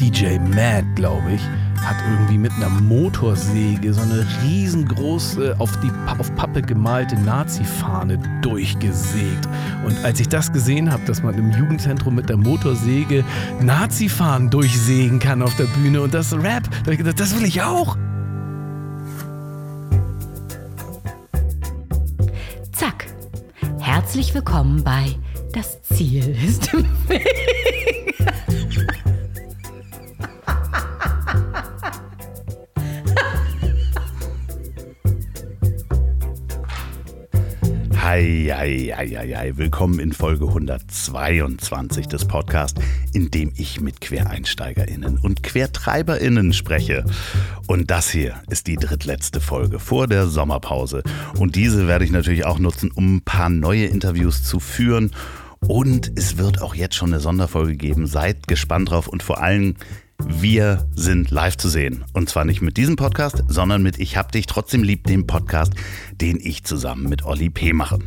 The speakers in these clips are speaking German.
DJ Mad, glaube ich, hat irgendwie mit einer Motorsäge so eine riesengroße, auf, die, auf Pappe gemalte Nazi-Fahne durchgesägt. Und als ich das gesehen habe, dass man im Jugendzentrum mit der Motorsäge Nazi-Fahnen durchsägen kann auf der Bühne und das Rap, da habe ich gedacht, das will ich auch. Zack. Herzlich willkommen bei Das Ziel ist im Weg. Eieieiei, willkommen in Folge 122 des Podcasts, in dem ich mit QuereinsteigerInnen und QuertreiberInnen spreche. Und das hier ist die drittletzte Folge vor der Sommerpause. Und diese werde ich natürlich auch nutzen, um ein paar neue Interviews zu führen. Und es wird auch jetzt schon eine Sonderfolge geben. Seid gespannt drauf und vor allem wir sind live zu sehen. Und zwar nicht mit diesem Podcast, sondern mit Ich hab dich trotzdem lieb, dem Podcast, den ich zusammen mit Olli P. mache.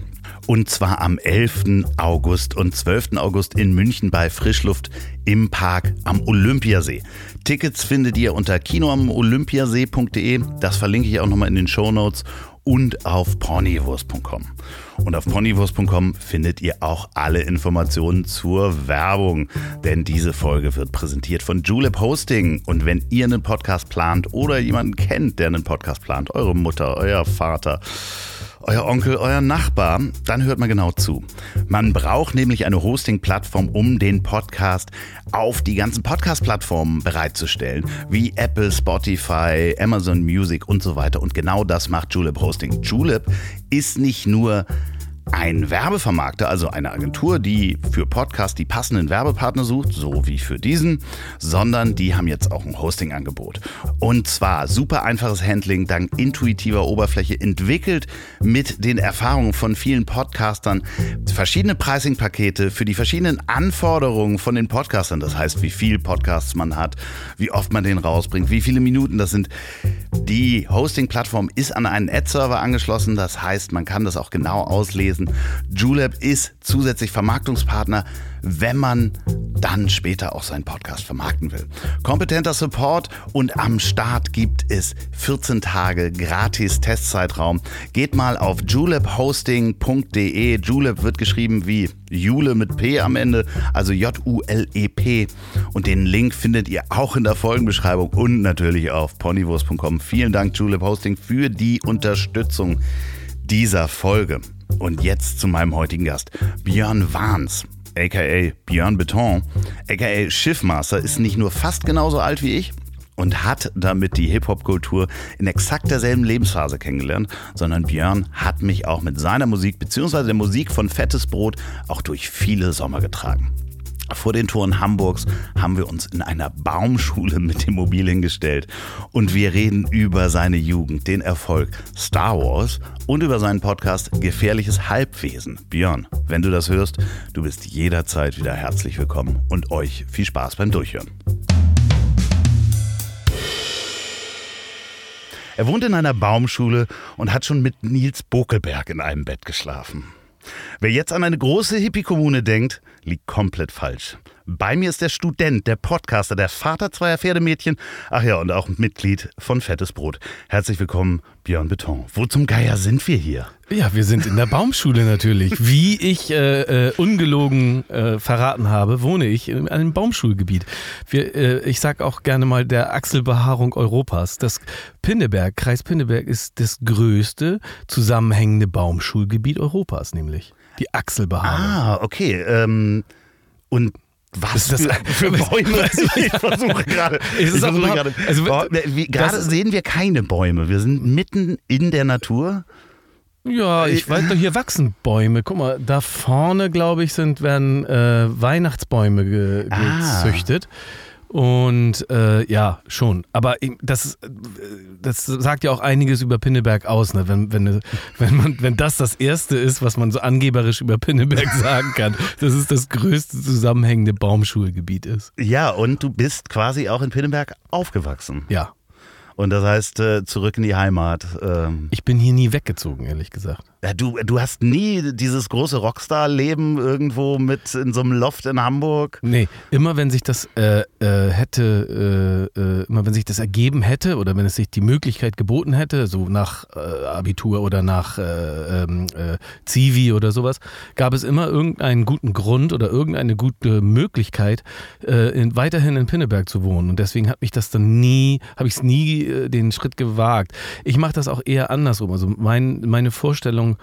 Und zwar am 11. August und 12. August in München bei Frischluft im Park am Olympiasee. Tickets findet ihr unter kinoamolympiasee.de. Das verlinke ich auch nochmal in den Show Notes und auf ponywurst.com. Und auf ponywurst.com findet ihr auch alle Informationen zur Werbung, denn diese Folge wird präsentiert von Julep Hosting. Und wenn ihr einen Podcast plant oder jemanden kennt, der einen Podcast plant, eure Mutter, euer Vater, euer Onkel, euer Nachbar, dann hört mal genau zu. Man braucht nämlich eine Hosting-Plattform, um den Podcast auf die ganzen Podcast-Plattformen bereitzustellen, wie Apple, Spotify, Amazon Music und so weiter. Und genau das macht Julep Hosting. Julep ist nicht nur ein Werbevermarkter, also eine Agentur, die für Podcasts die passenden Werbepartner sucht, so wie für diesen, sondern die haben jetzt auch ein Hosting-Angebot. Und zwar super einfaches Handling dank intuitiver Oberfläche entwickelt mit den Erfahrungen von vielen Podcastern, verschiedene Pricing-Pakete für die verschiedenen Anforderungen von den Podcastern. Das heißt, wie viel Podcasts man hat, wie oft man den rausbringt, wie viele Minuten das sind. Die Hosting-Plattform ist an einen Ad-Server angeschlossen, das heißt, man kann das auch genau auslesen gewesen. Julep ist zusätzlich Vermarktungspartner, wenn man dann später auch seinen Podcast vermarkten will. Kompetenter Support und am Start gibt es 14 Tage gratis Testzeitraum. Geht mal auf julephosting.de. Julep wird geschrieben wie Jule mit P am Ende, also J-U-L-E-P. Und den Link findet ihr auch in der Folgenbeschreibung und natürlich auf ponywurst.com. Vielen Dank, Julep Hosting, für die Unterstützung dieser Folge. Und jetzt zu meinem heutigen Gast, Björn Wahns aka Björn Beton, aka Schiffmaster, ist nicht nur fast genauso alt wie ich und hat damit die Hip-Hop-Kultur in exakt derselben Lebensphase kennengelernt, sondern Björn hat mich auch mit seiner Musik bzw. der Musik von Fettes Brot auch durch viele Sommer getragen. Vor den Toren Hamburgs haben wir uns in einer Baumschule mit dem Mobil hingestellt und wir reden über seine Jugend, den Erfolg Star Wars und über seinen Podcast Gefährliches Halbwesen. Björn, wenn du das hörst, du bist jederzeit wieder herzlich willkommen und euch viel Spaß beim Durchhören. Er wohnt in einer Baumschule und hat schon mit Nils Bokelberg in einem Bett geschlafen. Wer jetzt an eine große Hippie-Kommune denkt, liegt komplett falsch. Bei mir ist der Student, der Podcaster, der Vater zweier Pferdemädchen, ach ja, und auch Mitglied von Fettes Brot. Herzlich willkommen, Björn Beton. Wo zum Geier sind wir hier? Ja, wir sind in der Baumschule natürlich. Wie ich äh, äh, ungelogen äh, verraten habe, wohne ich in einem Baumschulgebiet. Wir, äh, ich sage auch gerne mal der Achselbehaarung Europas. Das Pinneberg, Kreis Pinneberg ist das größte zusammenhängende Baumschulgebiet Europas, nämlich die Achselbehaarung. Ah, okay. Ähm, und was das für, Bäume? ich versuche gerade. Ich versuche gerade. Also, gerade sehen wir keine Bäume. Wir sind mitten in der Natur. Ja, ich weiß doch, hier wachsen Bäume. Guck mal, da vorne, glaube ich, sind, werden äh, Weihnachtsbäume ge ah. Und äh, ja, schon. Aber das, das sagt ja auch einiges über Pinneberg aus, ne? wenn, wenn, wenn, man, wenn das das Erste ist, was man so angeberisch über Pinneberg sagen kann, dass es das größte zusammenhängende Baumschulgebiet ist. Ja, und du bist quasi auch in Pinneberg aufgewachsen. Ja. Und das heißt, äh, zurück in die Heimat. Ähm ich bin hier nie weggezogen, ehrlich gesagt. Ja, du, du hast nie dieses große Rockstar-Leben irgendwo mit in so einem Loft in Hamburg. Nee, immer wenn sich das äh, äh, hätte, äh, äh, immer wenn sich das ergeben hätte oder wenn es sich die Möglichkeit geboten hätte, so nach äh, Abitur oder nach äh, ähm, Zivi oder sowas, gab es immer irgendeinen guten Grund oder irgendeine gute Möglichkeit, in, weiterhin in Pinneberg zu wohnen. Und deswegen hat mich das dann nie, habe ich es nie den Schritt gewagt. Ich mache das auch eher andersrum. Also mein, meine Vorstellung song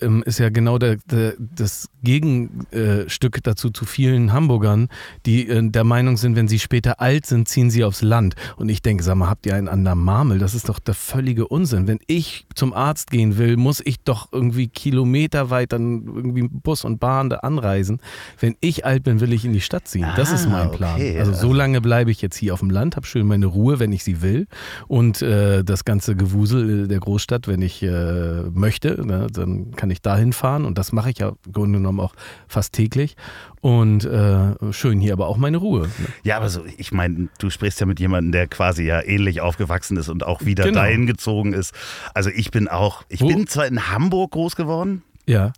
ähm, ist ja genau der, der, das Gegenstück dazu zu vielen Hamburgern, die äh, der Meinung sind, wenn sie später alt sind, ziehen sie aufs Land. Und ich denke, sag mal, habt ihr einen an der Marmel? Das ist doch der völlige Unsinn. Wenn ich zum Arzt gehen will, muss ich doch irgendwie kilometerweit dann irgendwie Bus und Bahn da anreisen. Wenn ich alt bin, will ich in die Stadt ziehen. Das ist mein ah, Plan. Okay. Also so lange bleibe ich jetzt hier auf dem Land, habe schön meine Ruhe, wenn ich sie will. Und äh, das ganze Gewusel der Großstadt, wenn ich äh, möchte, ne, dann kann ich dahin fahren. Und das mache ich ja im Grunde genommen auch fast täglich. Und äh, schön hier aber auch meine Ruhe. Ne? Ja, aber so, ich meine, du sprichst ja mit jemandem, der quasi ja ähnlich aufgewachsen ist und auch wieder genau. dahin gezogen ist. Also ich bin auch, ich Wo? bin zwar in Hamburg groß geworden. Ja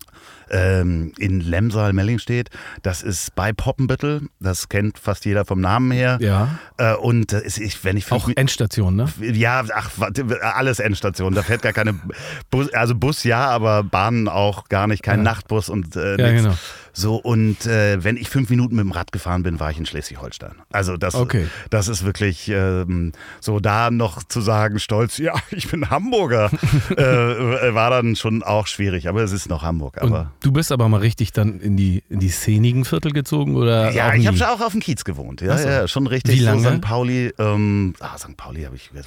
ähm, in Lemsal, Mellingstedt. Das ist bei Poppenbüttel. Das kennt fast jeder vom Namen her. Ja. Äh, und ist, ich, wenn ich auch Endstation, ne? Ja, ach, alles Endstation. Da fährt gar keine Bus, also Bus ja, aber Bahnen auch gar nicht, kein ja. Nachtbus und äh, ja, genau. So, und äh, wenn ich fünf Minuten mit dem Rad gefahren bin, war ich in Schleswig-Holstein. Also das, okay. das ist wirklich ähm, so da noch zu sagen, stolz, ja, ich bin Hamburger, äh, war dann schon auch schwierig, aber es ist noch Hamburg. Du bist aber mal richtig dann in die, in die szenigen Viertel gezogen oder? Ja, ich habe schon auch auf dem Kiez gewohnt. Ja, so. ja schon richtig. Wie lange? So St. Pauli, ähm, ah, St. Pauli habe ich, das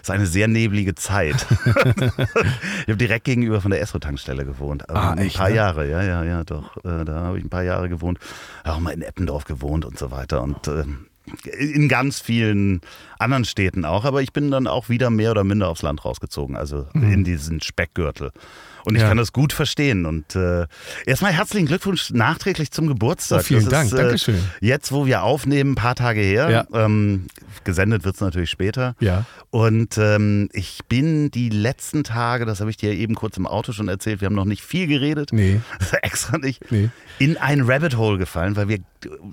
ist eine sehr neblige Zeit. ich habe direkt gegenüber von der Esso-Tankstelle gewohnt. Ah, ein paar ne? Jahre, ja, ja, ja, doch. Äh, da habe ich ein paar Jahre gewohnt, auch mal in Eppendorf gewohnt und so weiter und äh, in ganz vielen anderen Städten auch, aber ich bin dann auch wieder mehr oder minder aufs Land rausgezogen, also mhm. in diesen Speckgürtel. Und ich ja. kann das gut verstehen. Und äh, erstmal herzlichen Glückwunsch nachträglich zum Geburtstag. Oh, vielen das Dank, ist, äh, Dankeschön. Jetzt, wo wir aufnehmen, ein paar Tage her. Ja. Ähm, gesendet wird es natürlich später. Ja. Und ähm, ich bin die letzten Tage, das habe ich dir eben kurz im Auto schon erzählt, wir haben noch nicht viel geredet. Nee. Extra nicht. Nee. In ein Rabbit Hole gefallen, weil wir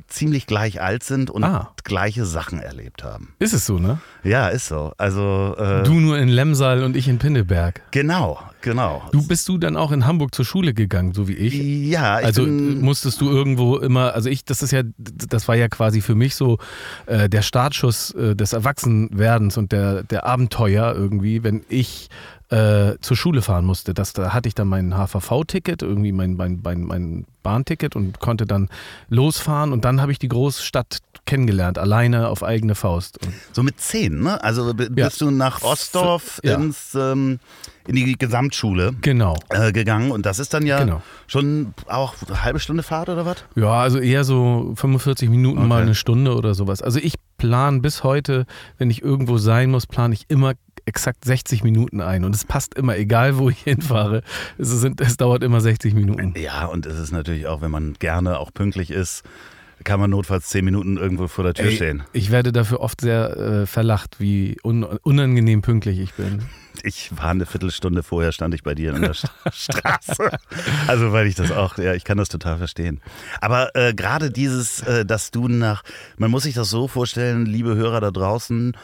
ziemlich gleich alt sind und ah. gleiche Sachen erlebt haben. Ist es so, ne? Ja, ist so. Also äh, Du nur in Lemsal und ich in Pinneberg. Genau, genau. Du bist du dann auch in Hamburg zur Schule gegangen, so wie ich? Ja, ich Also musstest du irgendwo immer, also ich, das ist ja, das war ja quasi für mich so äh, der Startschuss äh, des Erwachsenwerdens und der, der Abenteuer irgendwie, wenn ich äh, zur Schule fahren musste. Das, da hatte ich dann mein HVV-Ticket, irgendwie mein, mein, mein, mein Bahnticket und konnte dann losfahren und dann habe ich die Großstadt kennengelernt, alleine auf eigene Faust. So mit zehn, ne? Also bist ja. du nach Ostdorf ja. ins, ähm, in die Gesamtschule genau. äh, gegangen und das ist dann ja genau. schon auch eine halbe Stunde Fahrt oder was? Ja, also eher so 45 Minuten okay. mal eine Stunde oder sowas. Also ich plane bis heute, wenn ich irgendwo sein muss, plane ich immer exakt 60 Minuten ein und es passt immer, egal wo ich hinfahre. Es, sind, es dauert immer 60 Minuten. Ja, und es ist natürlich auch, wenn man gerne auch pünktlich ist, kann man notfalls zehn Minuten irgendwo vor der Tür Ey, stehen. Ich werde dafür oft sehr äh, verlacht, wie un unangenehm pünktlich ich bin. Ich war eine Viertelstunde vorher, stand ich bei dir in der Straße. Also, weil ich das auch, ja, ich kann das total verstehen. Aber äh, gerade dieses, äh, dass du nach, man muss sich das so vorstellen, liebe Hörer da draußen,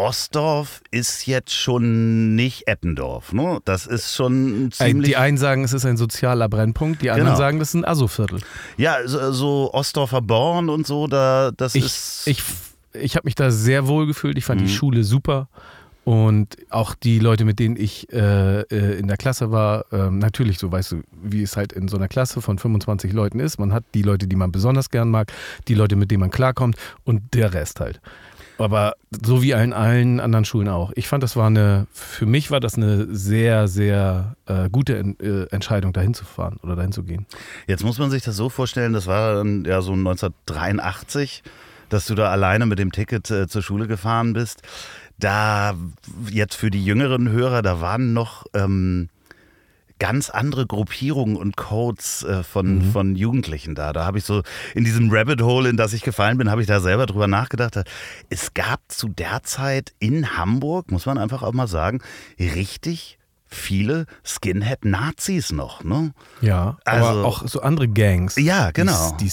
Ostdorf ist jetzt schon nicht Eppendorf. Ne? Das ist schon ziemlich. Die einen sagen, es ist ein sozialer Brennpunkt, die anderen genau. sagen, das ist ein Aso-Viertel. Ja, so, so Ostdorfer Born und so, da, das ich, ist. Ich, ich habe mich da sehr wohl gefühlt. Ich fand mhm. die Schule super. Und auch die Leute, mit denen ich äh, äh, in der Klasse war, äh, natürlich so, weißt du, wie es halt in so einer Klasse von 25 Leuten ist. Man hat die Leute, die man besonders gern mag, die Leute, mit denen man klarkommt und der Rest halt. Aber so wie in allen anderen Schulen auch. Ich fand, das war eine, für mich war das eine sehr, sehr äh, gute äh, Entscheidung, dahin zu fahren oder dahin zu gehen. Jetzt muss man sich das so vorstellen, das war dann ja so 1983, dass du da alleine mit dem Ticket äh, zur Schule gefahren bist. Da jetzt für die jüngeren Hörer, da waren noch ähm, ganz andere Gruppierungen und Codes äh, von, mhm. von Jugendlichen da. Da habe ich so in diesem Rabbit Hole, in das ich gefallen bin, habe ich da selber drüber nachgedacht. Es gab zu der Zeit in Hamburg, muss man einfach auch mal sagen, richtig viele Skinhead-Nazis noch, ne? Ja, Also- aber auch so andere Gangs. Ja, genau. Die, die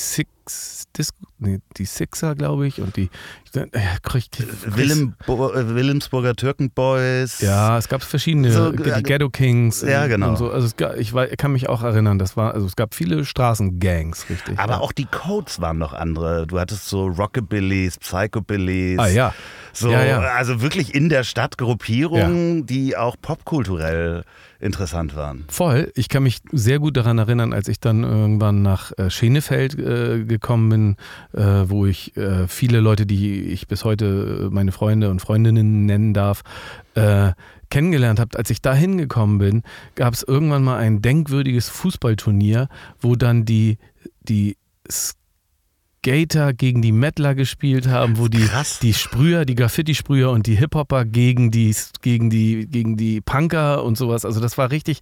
Six, Dis, nee, die Sixer, glaube ich, und die. Ja, krieg, krieg, Willem, Bo- äh, Wilhelmsburger Türkenboys. Ja, es gab verschiedene, So, die äh, Ghetto Kings. Ja, und- genau. So. Also gab, ich, weiß, kann mich auch erinnern, das war, also es gab viele Straßengangs, richtig. Aber ja. auch die Codes waren noch andere. Du hattest so Rockabillys, Psychobillys. Ah ja. So, Ja, ja. Also wirklich in der Stadt Gruppierungen, die auch popkulturell interessant waren. Voll. Ich kann mich sehr gut daran erinnern, als ich dann irgendwann nach äh, Schenefeld äh, gekommen bin, äh, wo ich äh, viele Leute, die ich bis heute äh, meine Freunde und Freundinnen nennen darf, äh, kennengelernt habe. Als ich da hingekommen bin, gab es irgendwann mal ein denkwürdiges Fußballturnier, wo dann die, die Skater gegen die Mettler gespielt haben, wo die, Krass. die Sprüher, die Graffiti-Sprüher und die Hip-Hopper gegen die, gegen, die, gegen die Punker und sowas. Also das war richtig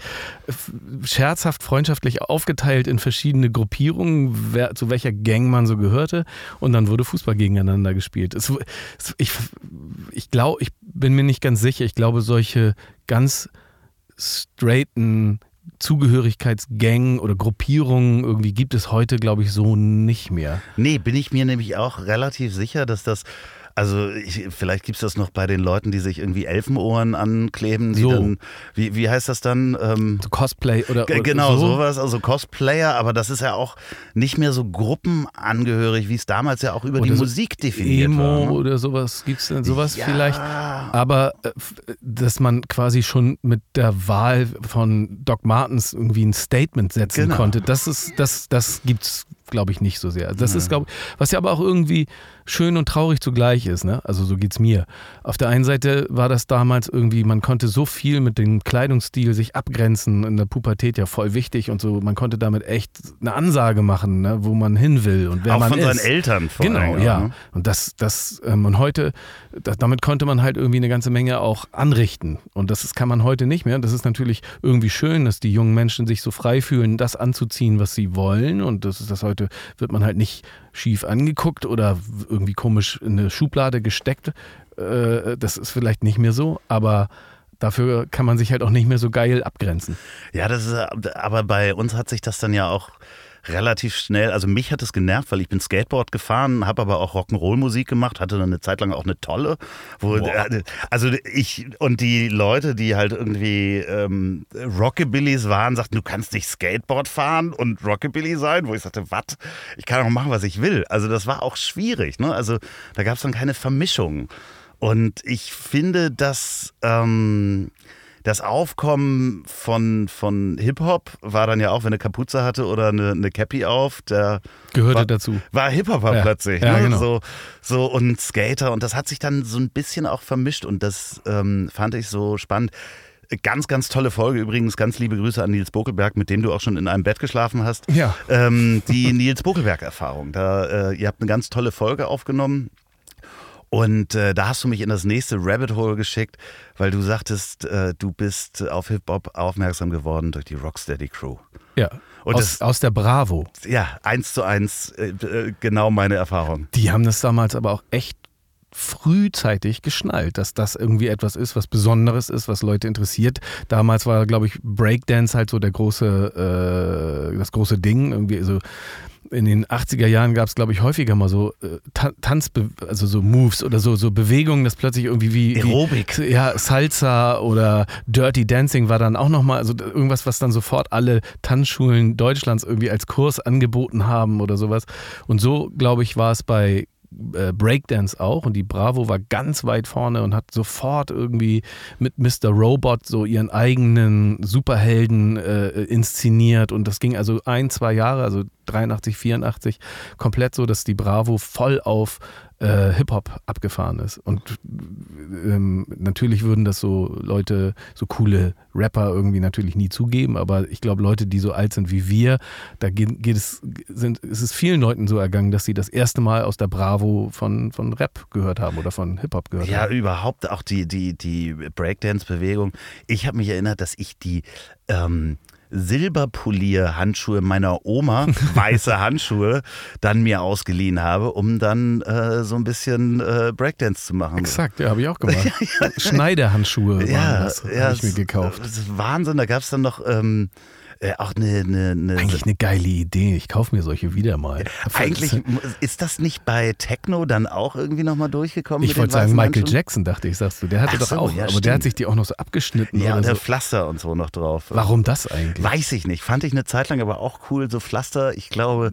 scherzhaft, freundschaftlich aufgeteilt in verschiedene Gruppierungen, wer, zu welcher Gang man so gehörte. Und dann wurde Fußball gegeneinander gespielt. Es, es, ich ich glaube, ich bin mir nicht ganz sicher. Ich glaube, solche ganz straighten Zugehörigkeitsgängen oder Gruppierungen irgendwie gibt es heute, glaube ich, so nicht mehr. Nee, bin ich mir nämlich auch relativ sicher, dass das. Also ich, vielleicht gibt es das noch bei den Leuten, die sich irgendwie Elfenohren ankleben. Die So. dann, wie, wie heißt das dann? Ähm, So Cosplay oder, oder Genau, so. sowas, also Cosplayer, aber das ist ja auch nicht mehr so gruppenangehörig, wie es damals ja auch über die Oder so Musik definiert Emo war. Ne? oder sowas. Gibt es denn sowas Ja. vielleicht? Aber äh, dass man quasi schon mit der Wahl von Doc Martens irgendwie ein Statement setzen Genau. konnte, das ist, das, das gibt's, glaube ich, nicht so sehr. Das ist, glaube ich, was ja aber auch irgendwie schön und traurig zugleich ist, ne? Also so geht's mir. Auf der einen Seite war das damals irgendwie, man konnte so viel mit dem Kleidungsstil sich abgrenzen, in der Pubertät ja voll wichtig und so, man konnte damit echt eine Ansage machen, ne? wo man hin will und wer auch man von ist. seinen Eltern vor Genau, allem, ja. ne? Und das, das, ähm, und heute, das, damit konnte man halt irgendwie eine ganze Menge auch anrichten. Und das ist, kann man heute nicht mehr. Das ist natürlich irgendwie schön, dass die jungen Menschen sich so frei fühlen, das anzuziehen, was sie wollen. Und das ist das heute, wird man halt nicht schief angeguckt oder irgendwie komisch in eine Schublade gesteckt. Äh, das ist vielleicht nicht mehr so, aber dafür kann man sich halt auch nicht mehr so geil abgrenzen. Ja, das ist, aber bei uns hat sich das dann ja auch relativ schnell, also mich hat es genervt, weil ich bin Skateboard gefahren, habe aber auch Rock'n'Roll-Musik gemacht, hatte dann eine Zeit lang auch eine tolle, wo, äh, also ich und die Leute, die halt irgendwie ähm, Rockabillys waren, sagten, du kannst nicht Skateboard fahren und Rockabilly sein, wo ich sagte, was? Ich kann auch machen, was ich will. Also das war auch schwierig, ne? Also da gab es dann keine Vermischung. Und ich finde, dass ähm, das Aufkommen von, von Hip-Hop war dann ja auch, wenn eine Kapuze hatte oder eine, eine Cappy auf, der Gehörte war, dazu. war Hip-Hopper Ja, plötzlich. ja, ne? genau. so, so und Skater und das hat sich dann so ein bisschen auch vermischt und das ähm, fand ich so spannend. Ganz, ganz tolle Folge übrigens. Ganz liebe Grüße an Nils Bokelberg, mit dem du auch schon in einem Bett geschlafen hast. Ja. Ähm, die Nils Bokelberg-Erfahrung. Da, äh, ihr habt eine ganz tolle Folge aufgenommen. Und äh, da hast du mich in das nächste Rabbit Hole geschickt, weil du sagtest, äh, du bist auf Hip-Hop aufmerksam geworden durch die Rocksteady Crew. Ja. Und aus, das- aus der Bravo. Ja, eins zu eins, äh, äh, genau meine Erfahrung. Die haben das damals aber auch echt frühzeitig geschnallt, dass das irgendwie etwas ist, was Besonderes ist, was Leute interessiert. Damals war, glaube ich, Breakdance halt so der große, äh, das große Ding. Irgendwie so in den 80er Jahren gab es, glaube ich, häufiger mal so äh, Ta Tanz, also so Moves oder so, so Bewegungen, das plötzlich irgendwie wie, Aerobik. wie ja, Salsa oder Dirty Dancing war dann auch nochmal, also irgendwas, was dann sofort alle Tanzschulen Deutschlands irgendwie als Kurs angeboten haben oder sowas. Und so, glaube ich, war es bei Breakdance auch und die Bravo war ganz weit vorne und hat sofort irgendwie mit Mr. Robot so ihren eigenen Superhelden äh, inszeniert und das ging also ein, zwei Jahre, also 83, 84, komplett so, dass die Bravo voll auf äh, Hip-Hop abgefahren ist. Und ähm, natürlich würden das so Leute, so coole Rapper irgendwie natürlich nie zugeben, aber ich glaube, Leute, die so alt sind wie wir, da geht, geht es, sind, es ist vielen Leuten so ergangen, dass sie das erste Mal aus der Bravo von, von Rap gehört haben oder von Hip-Hop gehört Ja, haben. überhaupt auch die, die, die Breakdance-Bewegung. Ich habe mich erinnert, dass ich die ähm, Silberpolier-Handschuhe meiner Oma, weiße Handschuhe, dann mir ausgeliehen habe, um dann äh, so ein bisschen äh, Breakdance zu machen. Exakt, ja, habe ich auch gemacht. Schneiderhandschuhe waren Ja, das, ja, habe ich mir gekauft. Das ist Wahnsinn, da gab es dann noch ähm, äh, auch eine. eine, eine Eigentlich eine geile Idee. Ich kaufe mir solche wieder mal. Eigentlich ist das nicht bei Techno dann auch irgendwie nochmal durchgekommen? Ich wollte sagen, Michael Handschuhen? Jackson, dachte ich, sagst du. Der hatte Ach doch so, auch, ja, aber der stimmt. hat sich die auch noch so abgeschnitten Ja, und der so. Pflaster und so noch drauf. Warum das eigentlich? Weiß ich nicht. Fand ich eine Zeit lang aber auch cool, so Pflaster. Ich glaube,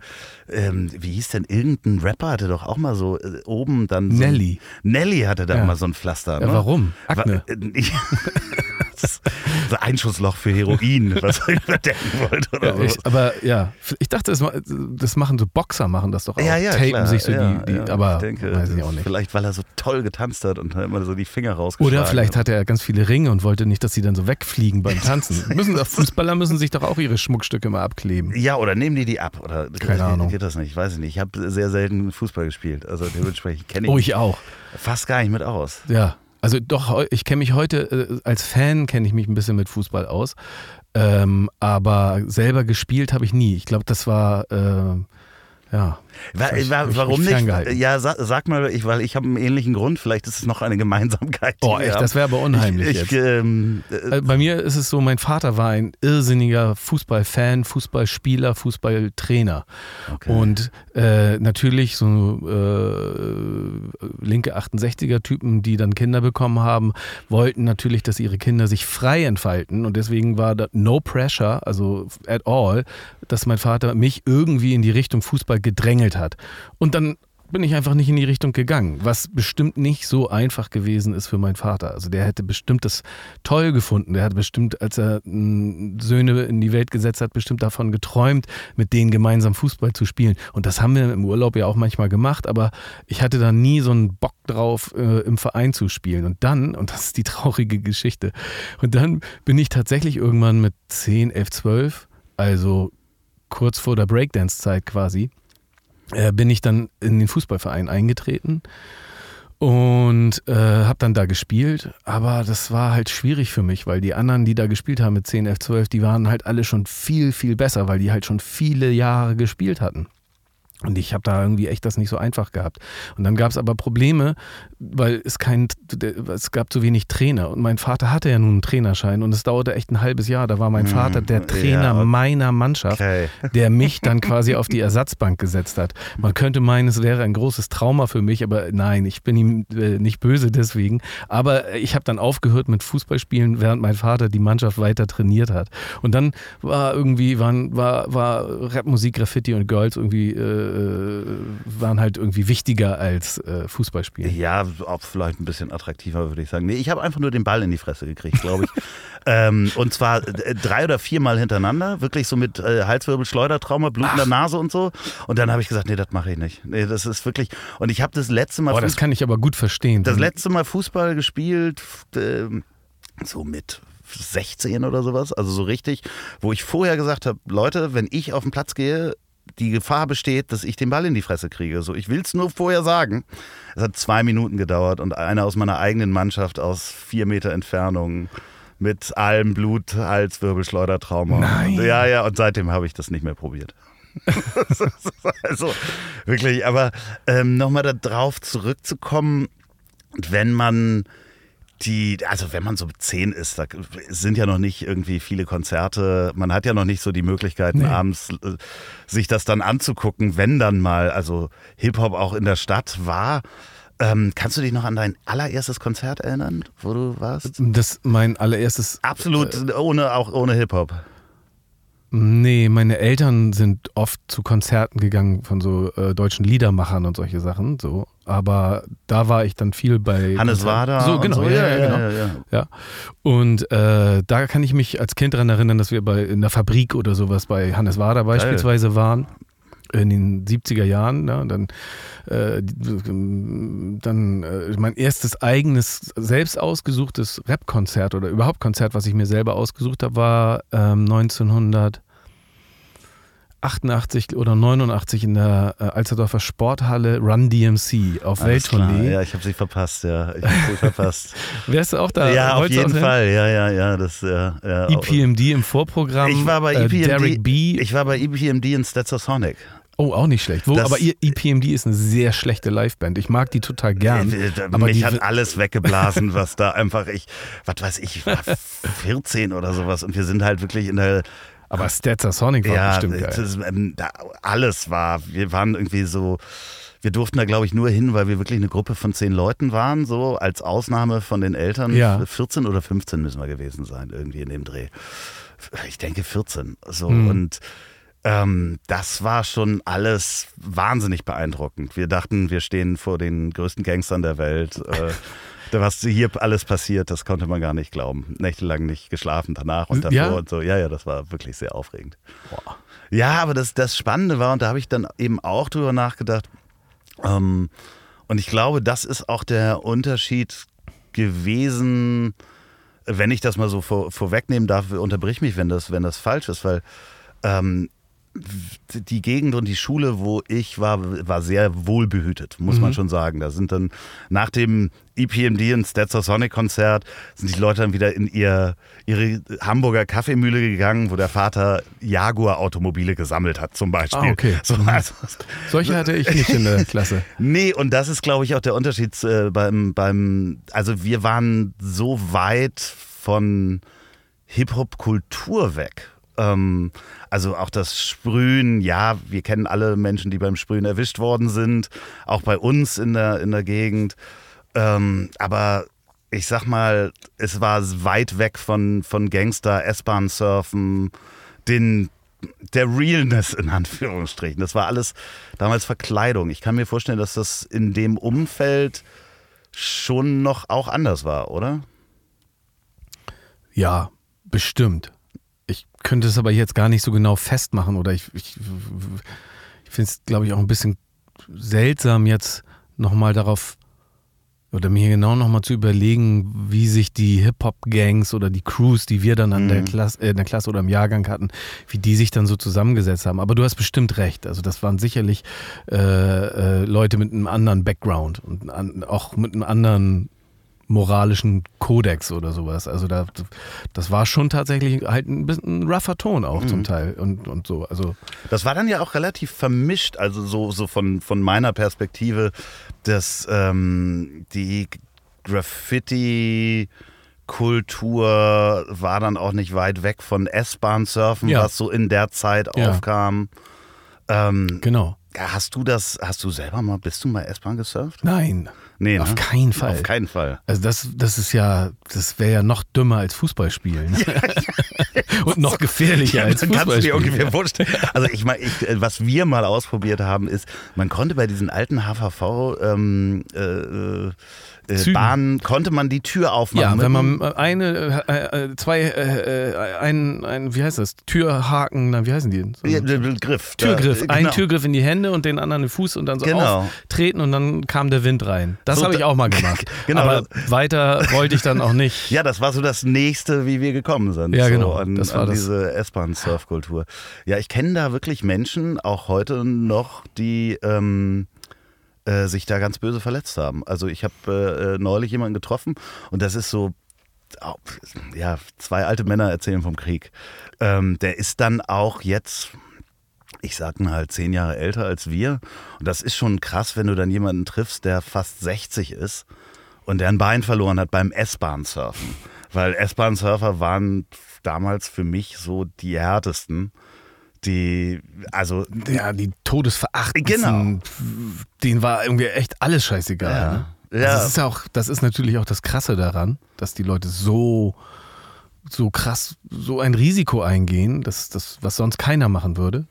ähm, wie hieß denn irgendein Rapper hatte doch auch mal so äh, oben dann. So Nelly. Nelly hatte da Ja. mal so ein Pflaster. Ja, ne? warum? Wa- Akne. äh, so ein Einschussloch für Heroin, was ihr überdenken wollt oder Ja, so. ich, aber ja, ich dachte, das, ma- das machen so Boxer, machen das doch auch. ja, ja, Tapen klar. sich so ja, die, die ja, aber ich denke, weiß ich auch nicht. Vielleicht, weil er so toll getanzt hat und hat immer so die Finger rausgeschlagen. Oder vielleicht hat er ganz viele Ringe und wollte nicht, dass sie dann so wegfliegen beim Tanzen. müssen, Fußballer müssen sich doch auch ihre Schmuckstücke mal abkleben. Ja, oder nehmen die die ab? Oder Keine Ahnung. Geht das nicht? Weiß ich nicht. Ich habe sehr selten Fußball gespielt. Also dementsprechend kenne ich Oh, ich auch. fast gar nicht mit aus. Ja. Also doch, ich kenne mich heute, äh, als Fan kenne ich mich ein bisschen mit Fußball aus. Ähm, aber selber gespielt habe ich nie. Ich glaube, das war, äh, ja. Wa- Hab ich- wa- hab ich warum nicht? Ja, sag, sag mal, ich, weil ich habe einen ähnlichen Grund. Vielleicht ist es noch eine Gemeinsamkeit. wir echt, das wäre aber unheimlich ich, jetzt. ich, ähm, äh, Bei mir ist es so, mein Vater war ein irrsinniger Fußballfan, Fußballspieler, Fußballtrainer. okay. Und äh, natürlich so äh, linke 68er-Typen, die dann Kinder bekommen haben, wollten natürlich, dass ihre Kinder sich frei entfalten. Und deswegen war da no pressure, also at all, dass mein Vater mich irgendwie in die Richtung Fußball gedrängelt hat. Und dann bin ich einfach nicht in die Richtung gegangen, was bestimmt nicht so einfach gewesen ist für meinen Vater. Also der hätte bestimmt das toll gefunden. Der hat bestimmt, als er mh, Söhne in die Welt gesetzt hat, bestimmt davon geträumt, mit denen gemeinsam Fußball zu spielen. Und das haben wir im Urlaub ja auch manchmal gemacht, aber ich hatte da nie so einen Bock drauf, äh, im Verein zu spielen. Und dann, und das ist die traurige Geschichte, und dann bin ich tatsächlich irgendwann mit 10, 11, 12, also kurz vor der Breakdance-Zeit quasi, äh, bin ich dann in den Fußballverein eingetreten und äh, habe dann da gespielt. Aber das war halt schwierig für mich, weil die anderen, die da gespielt haben mit 10, 11, 12, die waren halt alle schon viel, viel besser, weil die halt schon viele Jahre gespielt hatten. Und ich habe da irgendwie echt das nicht so einfach gehabt. Und dann gab es aber Probleme, weil es kein, es gab zu wenig Trainer. Und mein Vater hatte ja nun einen Trainerschein und es dauerte echt ein halbes Jahr. Da war mein Vater der Trainer ja. meiner Mannschaft okay. der mich dann quasi auf die Ersatzbank gesetzt hat. Man könnte meinen, es wäre ein großes Trauma für mich, aber nein, ich bin ihm äh, nicht böse deswegen. Aber ich habe dann aufgehört mit Fußballspielen, während mein Vater die Mannschaft weiter trainiert hat. Und dann war irgendwie, waren, war, war Rapmusik, Graffiti und Girls irgendwie, äh, waren halt irgendwie wichtiger als äh, Fußballspielen. Ja, auch vielleicht ein bisschen attraktiver, würde ich sagen. Nee, ich habe einfach nur den Ball in die Fresse gekriegt, glaube ich. ähm, und zwar äh, drei oder viermal hintereinander, wirklich so mit äh, Halswirbel, Schleudertrauma, blutender Nase und so. Und dann habe ich gesagt, nee, das mache ich nicht. Nee, das ist wirklich. Und ich habe das letzte Mal Boah, das kann ich aber gut verstehen. das letzte Mal Fußball gespielt, ähm, so mit 16 oder sowas, also so richtig, wo ich vorher gesagt habe, Leute, wenn ich auf den Platz gehe, die Gefahr besteht, dass ich den Ball in die Fresse kriege. So, ich will es nur vorher sagen. Es hat zwei Minuten gedauert und einer aus meiner eigenen Mannschaft aus vier Meter Entfernung mit allem Blut, Halswirbel, Schleudertrauma. Nein. Ja, ja, und seitdem habe ich das nicht mehr probiert. also wirklich, aber ähm, nochmal darauf zurückzukommen, wenn man die, also wenn man so zehn ist, da sind ja noch nicht irgendwie viele Konzerte, man hat ja noch nicht so die Möglichkeiten, Nee. abends äh, sich das dann anzugucken, wenn dann mal, also Hip-Hop auch in der Stadt war. Ähm, kannst du dich noch an dein allererstes Konzert erinnern, wo du warst? Das mein allererstes Absolut ohne, auch ohne Hip-Hop. Nee, meine Eltern sind oft zu Konzerten gegangen von so äh, deutschen Liedermachern und solche Sachen. So. Aber da war ich dann viel bei. Hannes. Wader. So, und genau. so. ja, ja, genau. ja, ja. Ja. Und äh, da kann ich mich als Kind daran erinnern, dass wir bei in der Fabrik oder sowas bei Hannes Wader beispielsweise waren. In den 70er Jahren, ja, dann, äh, dann äh, mein erstes eigenes, selbst ausgesuchtes Rap-Konzert oder überhaupt Konzert, was ich mir selber ausgesucht habe, war ähm, 1900. 88 oder 89 in der äh, Alsterdorfer Sporthalle Run DMC auf Welttournee. Ja, ich habe sie verpasst, ja. Ich habe sie verpasst. Wärst du auch da? Ja, auf jeden Fall. Ja, ja, ja. Das, ja, ja. EPMD im Vorprogramm. Ich war bei EPMD. Äh, Derek B. Ich war bei EPMD in Sonic. Oh, auch nicht schlecht. Wo, aber EPMD ist eine sehr schlechte Liveband. Ich mag die total gern. Äh, aber mich hat alles weggeblasen, was da einfach ich, was weiß ich, ich war 14 oder sowas und wir sind halt wirklich in der aber Sonic war ja, bestimmt geil. Das, ähm, da, alles war. Wir waren irgendwie so. Wir durften da, glaube ich, nur hin, weil wir wirklich eine Gruppe von zehn Leuten waren, so als Ausnahme von den Eltern. Ja. 14 oder 15 müssen wir gewesen sein, irgendwie in dem Dreh. Ich denke 14. So hm. und ähm, das war schon alles wahnsinnig beeindruckend. Wir dachten, wir stehen vor den größten Gangstern der Welt. Äh, was hier alles passiert, das konnte man gar nicht glauben. Nächtelang nicht geschlafen danach und davor ja? und so. Ja, ja, das war wirklich sehr aufregend. Boah. Ja, aber das, das Spannende war, und da habe ich dann eben auch drüber nachgedacht, ähm, und ich glaube, das ist auch der Unterschied gewesen, wenn ich das mal so vor, vorwegnehmen darf, unterbrich mich, wenn das, wenn das falsch ist, weil ähm, die Gegend und die Schule, wo ich war, war sehr wohlbehütet, muss mhm. man schon sagen. Da sind dann nach dem EPMD und Stetzer Sonic Konzert sind die Leute dann wieder in ihr, ihre Hamburger Kaffeemühle gegangen, wo der Vater Jaguar Automobile gesammelt hat, zum Beispiel. Ah, okay. So, mhm. also, Solche hatte ich nicht in der Klasse. nee, und das ist, glaube ich, auch der Unterschied äh, beim, beim, also wir waren so weit von Hip-Hop-Kultur weg ähm, also auch das Sprühen, ja, wir kennen alle Menschen, die beim Sprühen erwischt worden sind, auch bei uns in der, in der Gegend. Ähm, aber ich sag mal, es war weit weg von, von Gangster, S-Bahn-Surfen, den der Realness in Anführungsstrichen. Das war alles damals Verkleidung. Ich kann mir vorstellen, dass das in dem Umfeld schon noch auch anders war, oder? Ja, bestimmt. Ich könnte es aber jetzt gar nicht so genau festmachen oder ich, ich, ich finde es, glaube ich, auch ein bisschen seltsam, jetzt nochmal darauf oder mir genau nochmal zu überlegen, wie sich die Hip-Hop-Gangs oder die Crews, die wir dann an mhm. der Klasse, äh, in der Klasse oder im Jahrgang hatten, wie die sich dann so zusammengesetzt haben. Aber du hast bestimmt recht. Also das waren sicherlich äh, äh, Leute mit einem anderen Background und an, auch mit einem anderen moralischen Kodex oder sowas. Also da, das war schon tatsächlich halt ein bisschen ein rougher Ton auch mhm. zum Teil und, und so. Also das war dann ja auch relativ vermischt, also so, so von, von meiner Perspektive, dass ähm, die Graffiti Kultur war dann auch nicht weit weg von S-Bahn-Surfen, ja. was so in der Zeit ja. aufkam. Ähm, genau. Hast du das, hast du selber mal, bist du mal S-Bahn gesurft? Nein. Nee, auf ne? keinen Fall. Auf keinen Fall. Also das, das ist ja, das wäre ja noch dümmer als Fußballspielen. Und noch gefährlicher ja, als Fußballspielen. Kannst du dir ungefähr vorstellen. Also ich meine, was wir mal ausprobiert haben, ist, man konnte bei diesen alten HVV ähm, äh, äh äh, Bahn konnte man die Tür aufmachen. Ja, wenn man äh, eine, äh, äh, zwei, äh, ein, ein, wie heißt das? Türhaken, na, wie heißen die? So, ja, Griff. Türgriff. Da, genau. Ein Türgriff in die Hände und den anderen den Fuß und dann so genau. auftreten und dann kam der Wind rein. Das so, habe ich auch mal gemacht. genau. Aber weiter wollte ich dann auch nicht. Ja, das war so das nächste, wie wir gekommen sind. Ja, so genau. An, das war an das. diese S-Bahn-Surfkultur. Ja, ich kenne da wirklich Menschen, auch heute noch, die ähm, äh, sich da ganz böse verletzt haben. Also ich habe äh, äh, neulich jemanden getroffen und das ist so, ja, zwei alte Männer erzählen vom Krieg. Ähm, der ist dann auch jetzt, ich sag mal halt zehn Jahre älter als wir. Und das ist schon krass, wenn du dann jemanden triffst, der fast 60 ist und der ein Bein verloren hat beim S-Bahn-Surfen. Weil S-Bahn-Surfer waren damals für mich so die härtesten die, also. Ja, die Todesverachtenden. Genau. Denen war irgendwie echt alles scheißegal. Ja. Ne? Also ja. Das ist auch, das ist natürlich auch das Krasse daran, dass die Leute so, so krass, so ein Risiko eingehen, dass das, was sonst keiner machen würde.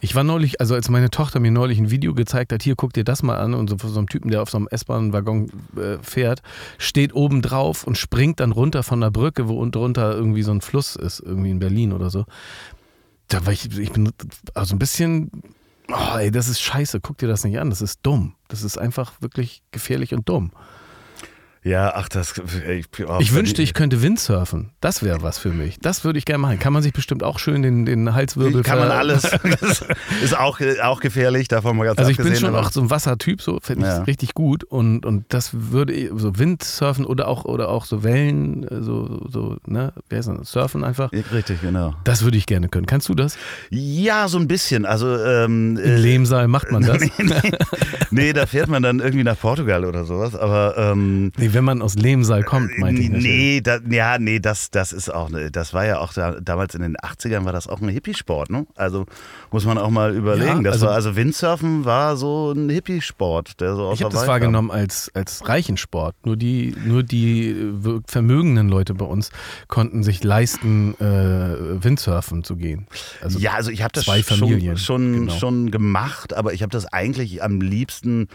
Ich war neulich, also als meine Tochter mir neulich ein Video gezeigt hat, hier guck dir das mal an und so, so einem Typen, der auf so einem S-Bahn-Waggon äh, fährt, steht oben drauf und springt dann runter von der Brücke, wo unten drunter irgendwie so ein Fluss ist, irgendwie in Berlin oder so da war ich, ich bin also ein bisschen, oh, ey, das ist scheiße, guck dir das nicht an, das ist dumm. Das ist einfach wirklich gefährlich und dumm. Ja, ach, das. Ich, oh, ich wünschte, ich könnte Windsurfen. Das wäre was für mich. Das würde ich gerne machen. Kann man sich bestimmt auch schön den, den Halswirbel Kann man alles. Das ist auch, auch gefährlich, davon mal ganz Also ich bin schon auch so ein Wassertyp, so finde ich ja. richtig gut. Und, und das würde ich, so Windsurfen oder auch, oder auch so Wellen, so, so, ne, wie heißt das? Surfen einfach. Richtig, genau. Das würde ich gerne können. Kannst du das? Ja, so ein bisschen. Also ähm, In Lehmsaal macht man das. nee, nee, nee, da fährt man dann irgendwie nach Portugal oder sowas. Aber ähm, nee, wenn man aus Lehmsaal kommt, meinte ich. Nee, da, ja, nee, das, das ist auch, ne, das war ja auch da, damals in den 80ern war das auch ein Hippie-Sport, ne? Also muss man auch mal überlegen. Ja, das also, war, also Windsurfen war so ein Hippie-Sport, der so aus Ich habe das wahrgenommen als, als reichen Sport. Nur die, nur die äh, vermögenden Leute bei uns konnten sich leisten, äh, Windsurfen zu gehen. Also ja, also ich habe das schon, schon, genau. schon gemacht, aber ich habe das eigentlich am liebsten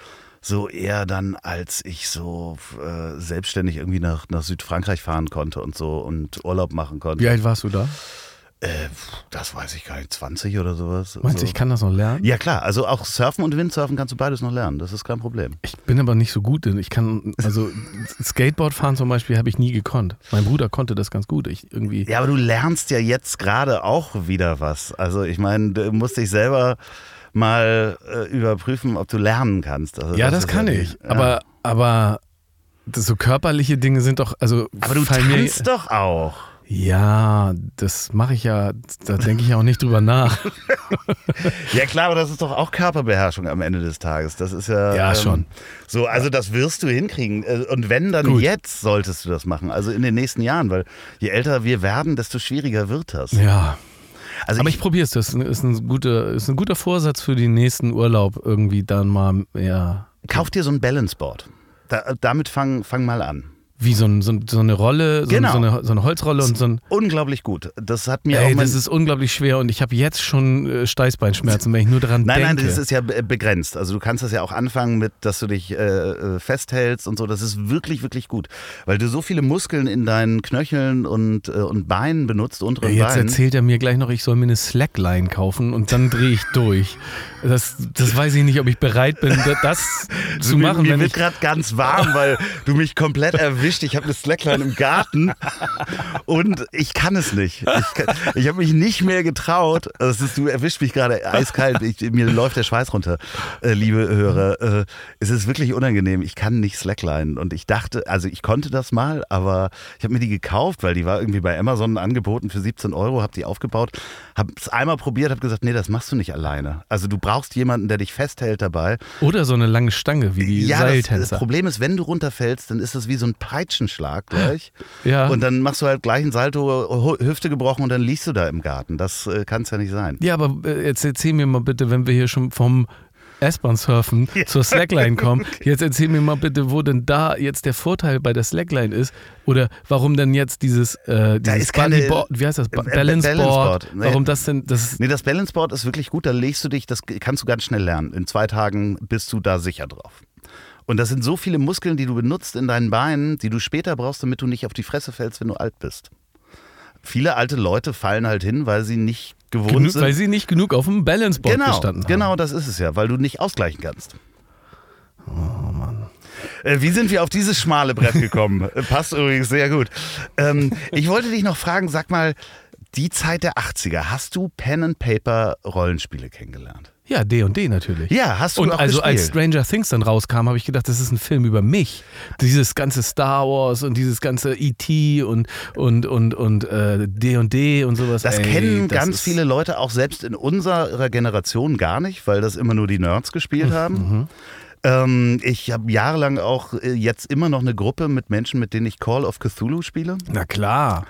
so eher dann, als ich so äh, selbstständig irgendwie nach, nach Südfrankreich fahren konnte und so und Urlaub machen konnte. Wie alt warst du da? Äh, das weiß ich gar nicht, 20 oder sowas. Meinst du, ich kann das noch lernen? Ja klar, also auch Surfen und Windsurfen kannst du beides noch lernen, das ist kein Problem. Ich bin aber nicht so gut, denn ich kann, also Skateboard fahren zum Beispiel habe ich nie gekonnt. Mein Bruder konnte das ganz gut. Ich irgendwie ja, aber du lernst ja jetzt gerade auch wieder was. Also ich meine, du musst dich selber mal äh, überprüfen, ob du lernen kannst. Also ja, das, das kann ich. Ja. Aber, aber so körperliche Dinge sind doch, also. Aber du tanzt doch auch. Ja, das mache ich ja, da denke ich auch nicht drüber nach. ja klar, aber das ist doch auch Körperbeherrschung am Ende des Tages. Das ist ja. Ja, ähm, schon. So, also das wirst du hinkriegen. Äh, und wenn, dann Gut. jetzt solltest du das machen. Also in den nächsten Jahren, weil je älter wir werden, desto schwieriger wird das. Ja. Also Aber ich, ich probiere es, das ist ein, guter, ist ein guter Vorsatz für den nächsten Urlaub, irgendwie dann mal, ja. Kauf dir so ein Balanceboard. Da, damit fang, fang mal an. Wie so, ein, so, eine Rolle, so, genau. so, eine, so eine Holzrolle und so ein. Unglaublich gut. Das hat mir Ey, auch. Das ist unglaublich schwer und ich habe jetzt schon äh, Steißbeinschmerzen, wenn ich nur daran nein, denke. Nein, nein, das ist ja begrenzt. Also du kannst das ja auch anfangen mit, dass du dich äh, äh, festhältst und so. Das ist wirklich, wirklich gut. Weil du so viele Muskeln in deinen Knöcheln und, äh, und Beinen benutzt, unteren ja, Jetzt Beinen. erzählt er mir gleich noch, ich soll mir eine Slackline kaufen und dann drehe ich durch. Das, das weiß ich nicht, ob ich bereit bin, das zu machen. Mir, mir wird gerade ganz warm, weil du mich komplett erwischt. Ich habe eine Slackline im Garten und ich kann es nicht. Ich, ich habe mich nicht mehr getraut. Das ist, du erwischt mich gerade eiskalt. Ich, mir läuft der Schweiß runter, äh, liebe Hörer. Äh, es ist wirklich unangenehm. Ich kann nicht Slackline. Und ich dachte, also ich konnte das mal, aber ich habe mir die gekauft, weil die war irgendwie bei Amazon angeboten für 17 Euro, habe die aufgebaut, habe es einmal probiert, habe gesagt, nee, das machst du nicht alleine. Also du brauchst jemanden, der dich festhält dabei. Oder so eine lange Stange wie die ja, Seiltänzer. Das, das Problem ist, wenn du runterfällst, dann ist das wie so ein Peitschenschlag gleich. Ja. Und dann machst du halt gleich ein Salto, Hüfte gebrochen und dann liegst du da im Garten. Das äh, kann es ja nicht sein. Ja, aber äh, jetzt erzähl mir mal bitte, wenn wir hier schon vom S-Bahn surfen ja. zur Slackline kommen. Jetzt erzähl mir mal bitte, wo denn da jetzt der Vorteil bei der Slackline ist oder warum denn jetzt dieses, äh, dieses da keine, Board, wie heißt das? Ba Balance, Balance. Warum das denn? Das nee, das Balance Board ist wirklich gut. Da legst du dich, das kannst du ganz schnell lernen. In zwei Tagen bist du da sicher drauf. Und das sind so viele Muskeln, die du benutzt in deinen Beinen, die du später brauchst, damit du nicht auf die Fresse fällst, wenn du alt bist. Viele alte Leute fallen halt hin, weil sie nicht gewohnt genug, sind. Weil sie nicht genug auf dem Balanceboard genau, gestanden haben. Genau, das ist es ja, weil du nicht ausgleichen kannst. Oh Mann. Äh, wie sind wir auf dieses schmale Brett gekommen? Äh, passt übrigens sehr gut. Ähm, ich wollte dich noch fragen, sag mal, die Zeit der 80er, hast du Pen and Paper Rollenspiele kennengelernt? Ja, D&D natürlich. Ja, hast du Und auch also gespielt? als Stranger Things dann rauskam, habe ich gedacht, das ist ein Film über mich. Dieses ganze Star Wars und dieses ganze E.T. und und und und äh, D&D und sowas. Das Ey, kennen das ganz viele Leute auch selbst in unserer Generation gar nicht, weil das immer nur die Nerds gespielt haben. Mhm. Ähm, ich habe jahrelang auch äh, jetzt immer noch eine Gruppe mit Menschen, mit denen ich Call of Cthulhu spiele. Na klar.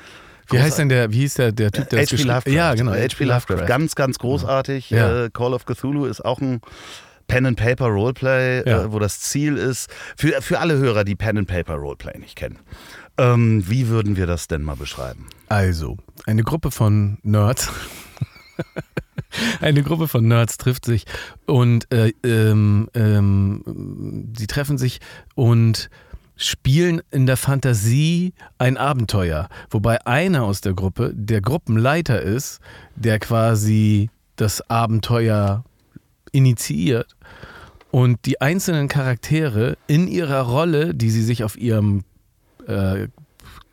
Wie heißt denn der, wie hieß der, der Typ, der H.P. Lovecraft. Ja, genau. H.P. Lovecraft. Ganz, ganz großartig. Ja. Äh, Call of Cthulhu ist auch ein Pen and Paper Roleplay, Ja. äh, wo das Ziel ist, für, für alle Hörer, die Pen and Paper Roleplay nicht kennen. Ähm, wie würden wir das denn mal beschreiben? Also, eine Gruppe von Nerds. Eine Gruppe von Nerds trifft sich und äh, ähm, ähm, sie treffen sich und spielen in der Fantasie ein Abenteuer, wobei einer aus der Gruppe der Gruppenleiter ist, der quasi das Abenteuer initiiert und die einzelnen Charaktere in ihrer Rolle, die sie sich auf ihrem äh,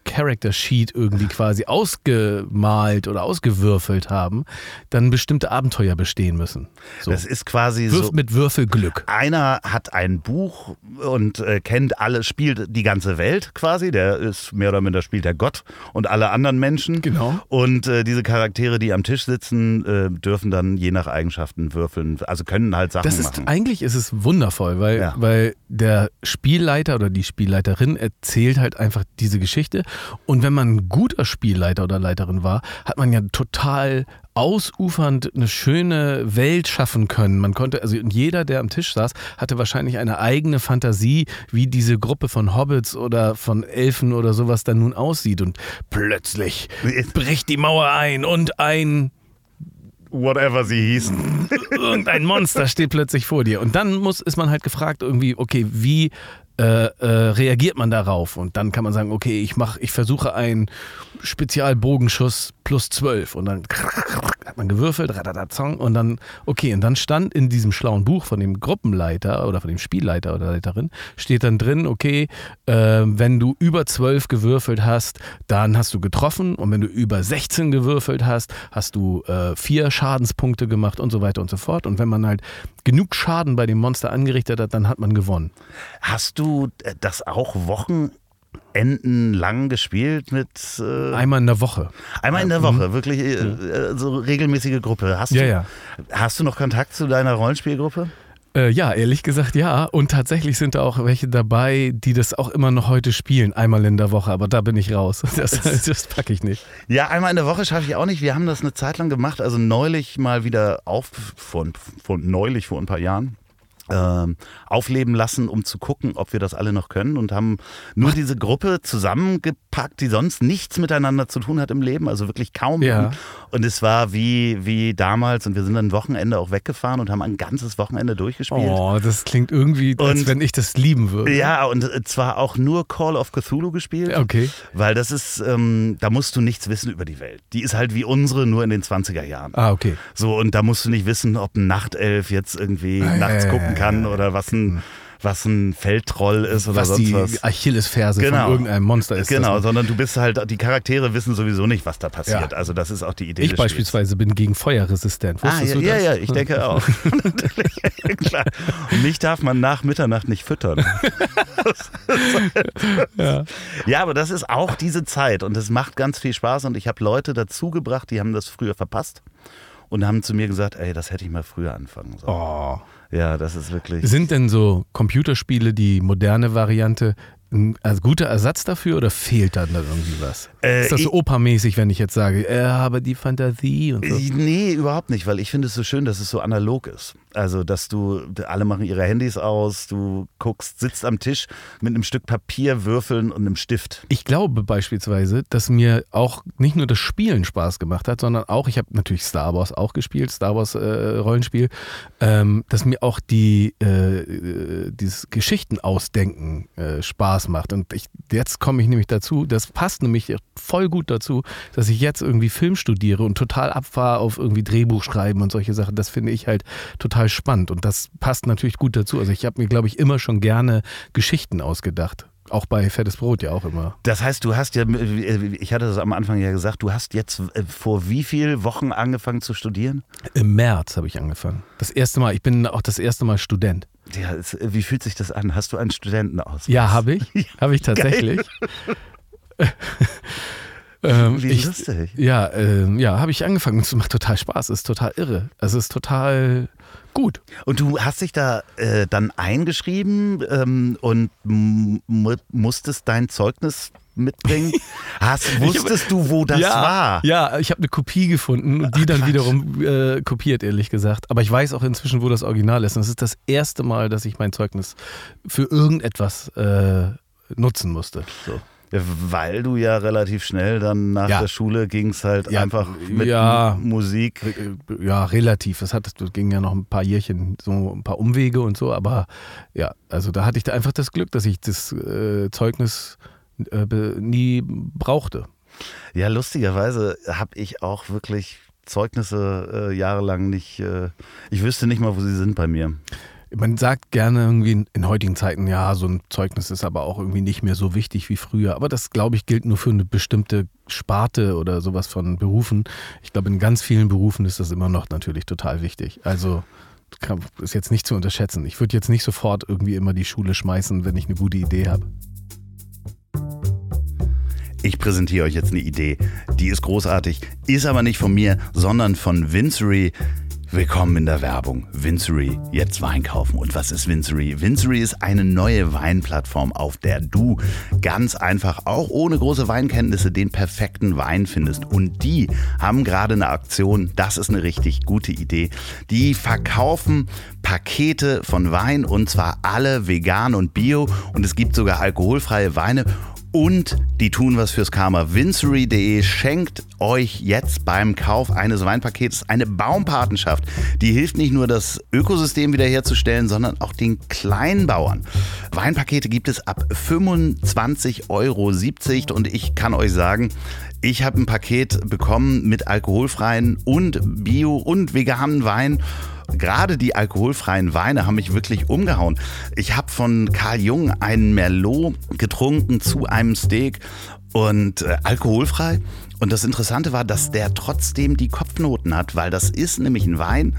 Character Sheet irgendwie quasi ausgemalt oder ausgewürfelt haben, dann bestimmte Abenteuer bestehen müssen. So. Das ist quasi Würf so. Mit Würfelglück. Einer hat ein Buch und äh, kennt alle, spielt die ganze Welt quasi. Der ist mehr oder minder spielt der Gott und alle anderen Menschen. Genau. Und äh, diese Charaktere, die am Tisch sitzen, äh, dürfen dann je nach Eigenschaften würfeln. Also können halt Sachen das ist, machen. Eigentlich ist es wundervoll, weil, Ja. weil der Spielleiter oder die Spielleiterin erzählt halt einfach diese Geschichte. Und wenn man ein guter Spielleiter oder Leiterin war, hat man ja total ausufernd eine schöne Welt schaffen können. Man konnte, also jeder, der am Tisch saß, hatte wahrscheinlich eine eigene Fantasie, wie diese Gruppe von Hobbits oder von Elfen oder sowas dann nun aussieht. Und plötzlich bricht die Mauer ein und ein Whatever sie hießen. irgendein Monster steht plötzlich vor dir. Und dann muss, ist man halt gefragt, irgendwie, okay, wie äh, äh, reagiert man darauf? Und dann kann man sagen, okay, ich mach, ich versuche einen Spezialbogenschuss plus 12. Und dann hat man gewürfelt, und dann, okay, und dann stand in diesem schlauen Buch von dem Gruppenleiter oder von dem Spielleiter oder Leiterin, steht dann drin, okay, äh, wenn du über 12 gewürfelt hast, dann hast du getroffen und wenn du über 16 gewürfelt hast, hast du äh, vier Schadenspunkte gemacht und so weiter und so fort. Und wenn man halt genug Schaden bei dem Monster angerichtet hat, dann hat man gewonnen. Hast du äh, das auch Wochenenden lang gespielt mit äh, Einmal in der Woche. einmal in der Woche, wirklich äh, äh, so regelmäßige Gruppe? Hast Ja, du, ja. Hast du noch Kontakt zu deiner Rollenspielgruppe? Äh, ja, ehrlich gesagt ja. Und tatsächlich sind da auch welche dabei, die das auch immer noch heute spielen, einmal in der Woche. Aber da bin ich raus. Das, das packe ich nicht. Ja, einmal in der Woche schaffe ich auch nicht. Wir haben das eine Zeit lang gemacht, also neulich mal wieder auf, vor, vor, neulich vor ein paar Jahren. Ähm, aufleben lassen, um zu gucken, ob wir das alle noch können und haben nur diese Gruppe zusammengepackt, die sonst nichts miteinander zu tun hat im Leben, also wirklich kaum. Ja. Und es war wie, wie damals und wir sind dann Wochenende auch weggefahren und haben ein ganzes Wochenende durchgespielt. Oh, das klingt irgendwie, als Und- wenn ich das lieben würde. Ja, und zwar auch nur Call of Cthulhu gespielt. Okay. Weil das ist, ähm, da musst du nichts wissen über die Welt. Die ist halt wie unsere, nur in den 20er Jahren. Ah, okay. So, und da musst du nicht wissen, ob ein Nachtelf jetzt irgendwie Ah, nachts ja, gucken ja, kann ja. oder was ein, was ein Feldtroll ist oder Was sonst die was. Achillesferse Genau. von irgendeinem Monster ist. Genau, das- sondern du bist halt, die Charaktere wissen sowieso nicht, was da passiert. Ja. Also das ist auch die Idee Ich des Spiels. beispielsweise bin gegen Feuer resistent. Ah, Wusstest ja, du ja, das? ja, ich denke auch. Natürlich, klar. Und mich darf man nach Mitternacht nicht füttern. Ja. Ja, aber das ist auch diese Zeit und es macht ganz viel Spaß und ich habe Leute dazugebracht, die haben das früher verpasst und haben zu mir gesagt, ey, das hätte ich mal früher anfangen sollen. Oh. Ja, das ist wirklich. Sind denn so Computerspiele die moderne Variante ein also guter Ersatz dafür oder fehlt dann da irgendwie was? Äh, ist das so opermäßig, wenn ich jetzt sage, äh, habe die Fantasie und so? Nee, überhaupt nicht, weil ich finde es so schön, dass es so analog ist. Also, dass du, alle machen ihre Handys aus, du guckst, sitzt am Tisch mit einem Stück Papier, Würfeln und einem Stift. Ich glaube beispielsweise, dass mir auch nicht nur das Spielen Spaß gemacht hat, sondern auch, ich habe natürlich Star Wars auch gespielt, Star Wars äh, Rollenspiel, ähm, dass mir auch die äh, äh, dieses Geschichten ausdenken äh, Spaß macht. Und ich, jetzt komme ich nämlich dazu, das passt nämlich voll gut dazu, dass ich jetzt irgendwie Film studiere und total abfahre auf irgendwie Drehbuch schreiben und solche Sachen. Das finde ich halt total spannend und das passt natürlich gut dazu. Also ich habe mir, glaube ich, immer schon gerne Geschichten ausgedacht. Auch bei Fettes Brot ja auch immer. Das heißt, du hast ja, ich hatte das am Anfang ja gesagt, du hast jetzt äh, vor wie vielen Wochen angefangen zu studieren? Im März habe ich angefangen. Das erste Mal. Ich bin auch das erste Mal Student. Ja, es- wie fühlt sich das an? Hast du einen Studentenausweis? Ja, habe ich. Habe ich tatsächlich. ähm, Wie ich, lustig. ja, ähm, ja, habe ich angefangen. Es macht total Spaß. Es ist total irre. Es ist total gut. Und du hast dich da äh, dann eingeschrieben ähm, und musstest dein Zeugnis mitbringen. Hast, wusstest du, wo das ja, war? Ja, ich habe eine Kopie gefunden und die Ach, dann Quatsch. wiederum äh, kopiert, ehrlich gesagt. Aber ich weiß auch inzwischen, wo das Original ist. Und es ist das erste Mal, dass ich mein Zeugnis für irgendetwas äh, nutzen musste. So. Weil du ja relativ schnell dann nach Ja. der Schule ging's halt Ja, einfach mit ja. Musik. Äh, Ja, relativ. Es hat, das ging ja noch ein paar Jährchen, so ein paar Umwege und so, aber ja, also da hatte ich da einfach das Glück, dass ich das äh, Zeugnis äh, nie brauchte. Ja, lustigerweise habe ich auch wirklich Zeugnisse äh, jahrelang nicht. Äh, ich wüsste nicht mal, wo sie sind bei mir. Man sagt gerne irgendwie in, heutigen Zeiten, ja, so ein Zeugnis ist aber auch irgendwie nicht mehr so wichtig wie früher. Aber das, glaube ich, gilt nur für eine bestimmte Sparte oder sowas von Berufen. Ich glaube, in ganz vielen Berufen ist das immer noch natürlich total wichtig. Also ist jetzt nicht zu unterschätzen. Ich würde jetzt nicht sofort irgendwie immer die Schule schmeißen, wenn ich eine gute Idee habe. Ich präsentiere euch jetzt eine Idee, die ist großartig, ist aber nicht von mir, sondern von Vincery. Willkommen in der Werbung. Vincery, jetzt Wein kaufen. Und was ist Vincery? Vincery ist eine neue Weinplattform, auf der du ganz einfach, auch ohne große Weinkenntnisse, den perfekten Wein findest. Und die haben gerade eine Aktion, das ist eine richtig gute Idee. Die verkaufen Pakete von Wein und zwar alle vegan und bio. Und es gibt sogar alkoholfreie Weine und die tun was fürs Karma. Vincery.de schenkt euch jetzt beim Kauf eines Weinpakets eine Baumpatenschaft. Die hilft nicht nur, das Ökosystem wiederherzustellen, sondern auch den Kleinbauern. Weinpakete gibt es ab 25,70 Euro und ich kann euch sagen, ich habe ein Paket bekommen mit alkoholfreien und bio und veganen Wein gerade die alkoholfreien Weine haben mich wirklich umgehauen. Ich habe von Karl Jung einen Merlot getrunken zu einem Steak und äh, alkoholfrei. Und das Interessante war, dass der trotzdem die Kopfnoten hat, weil das ist nämlich ein Wein,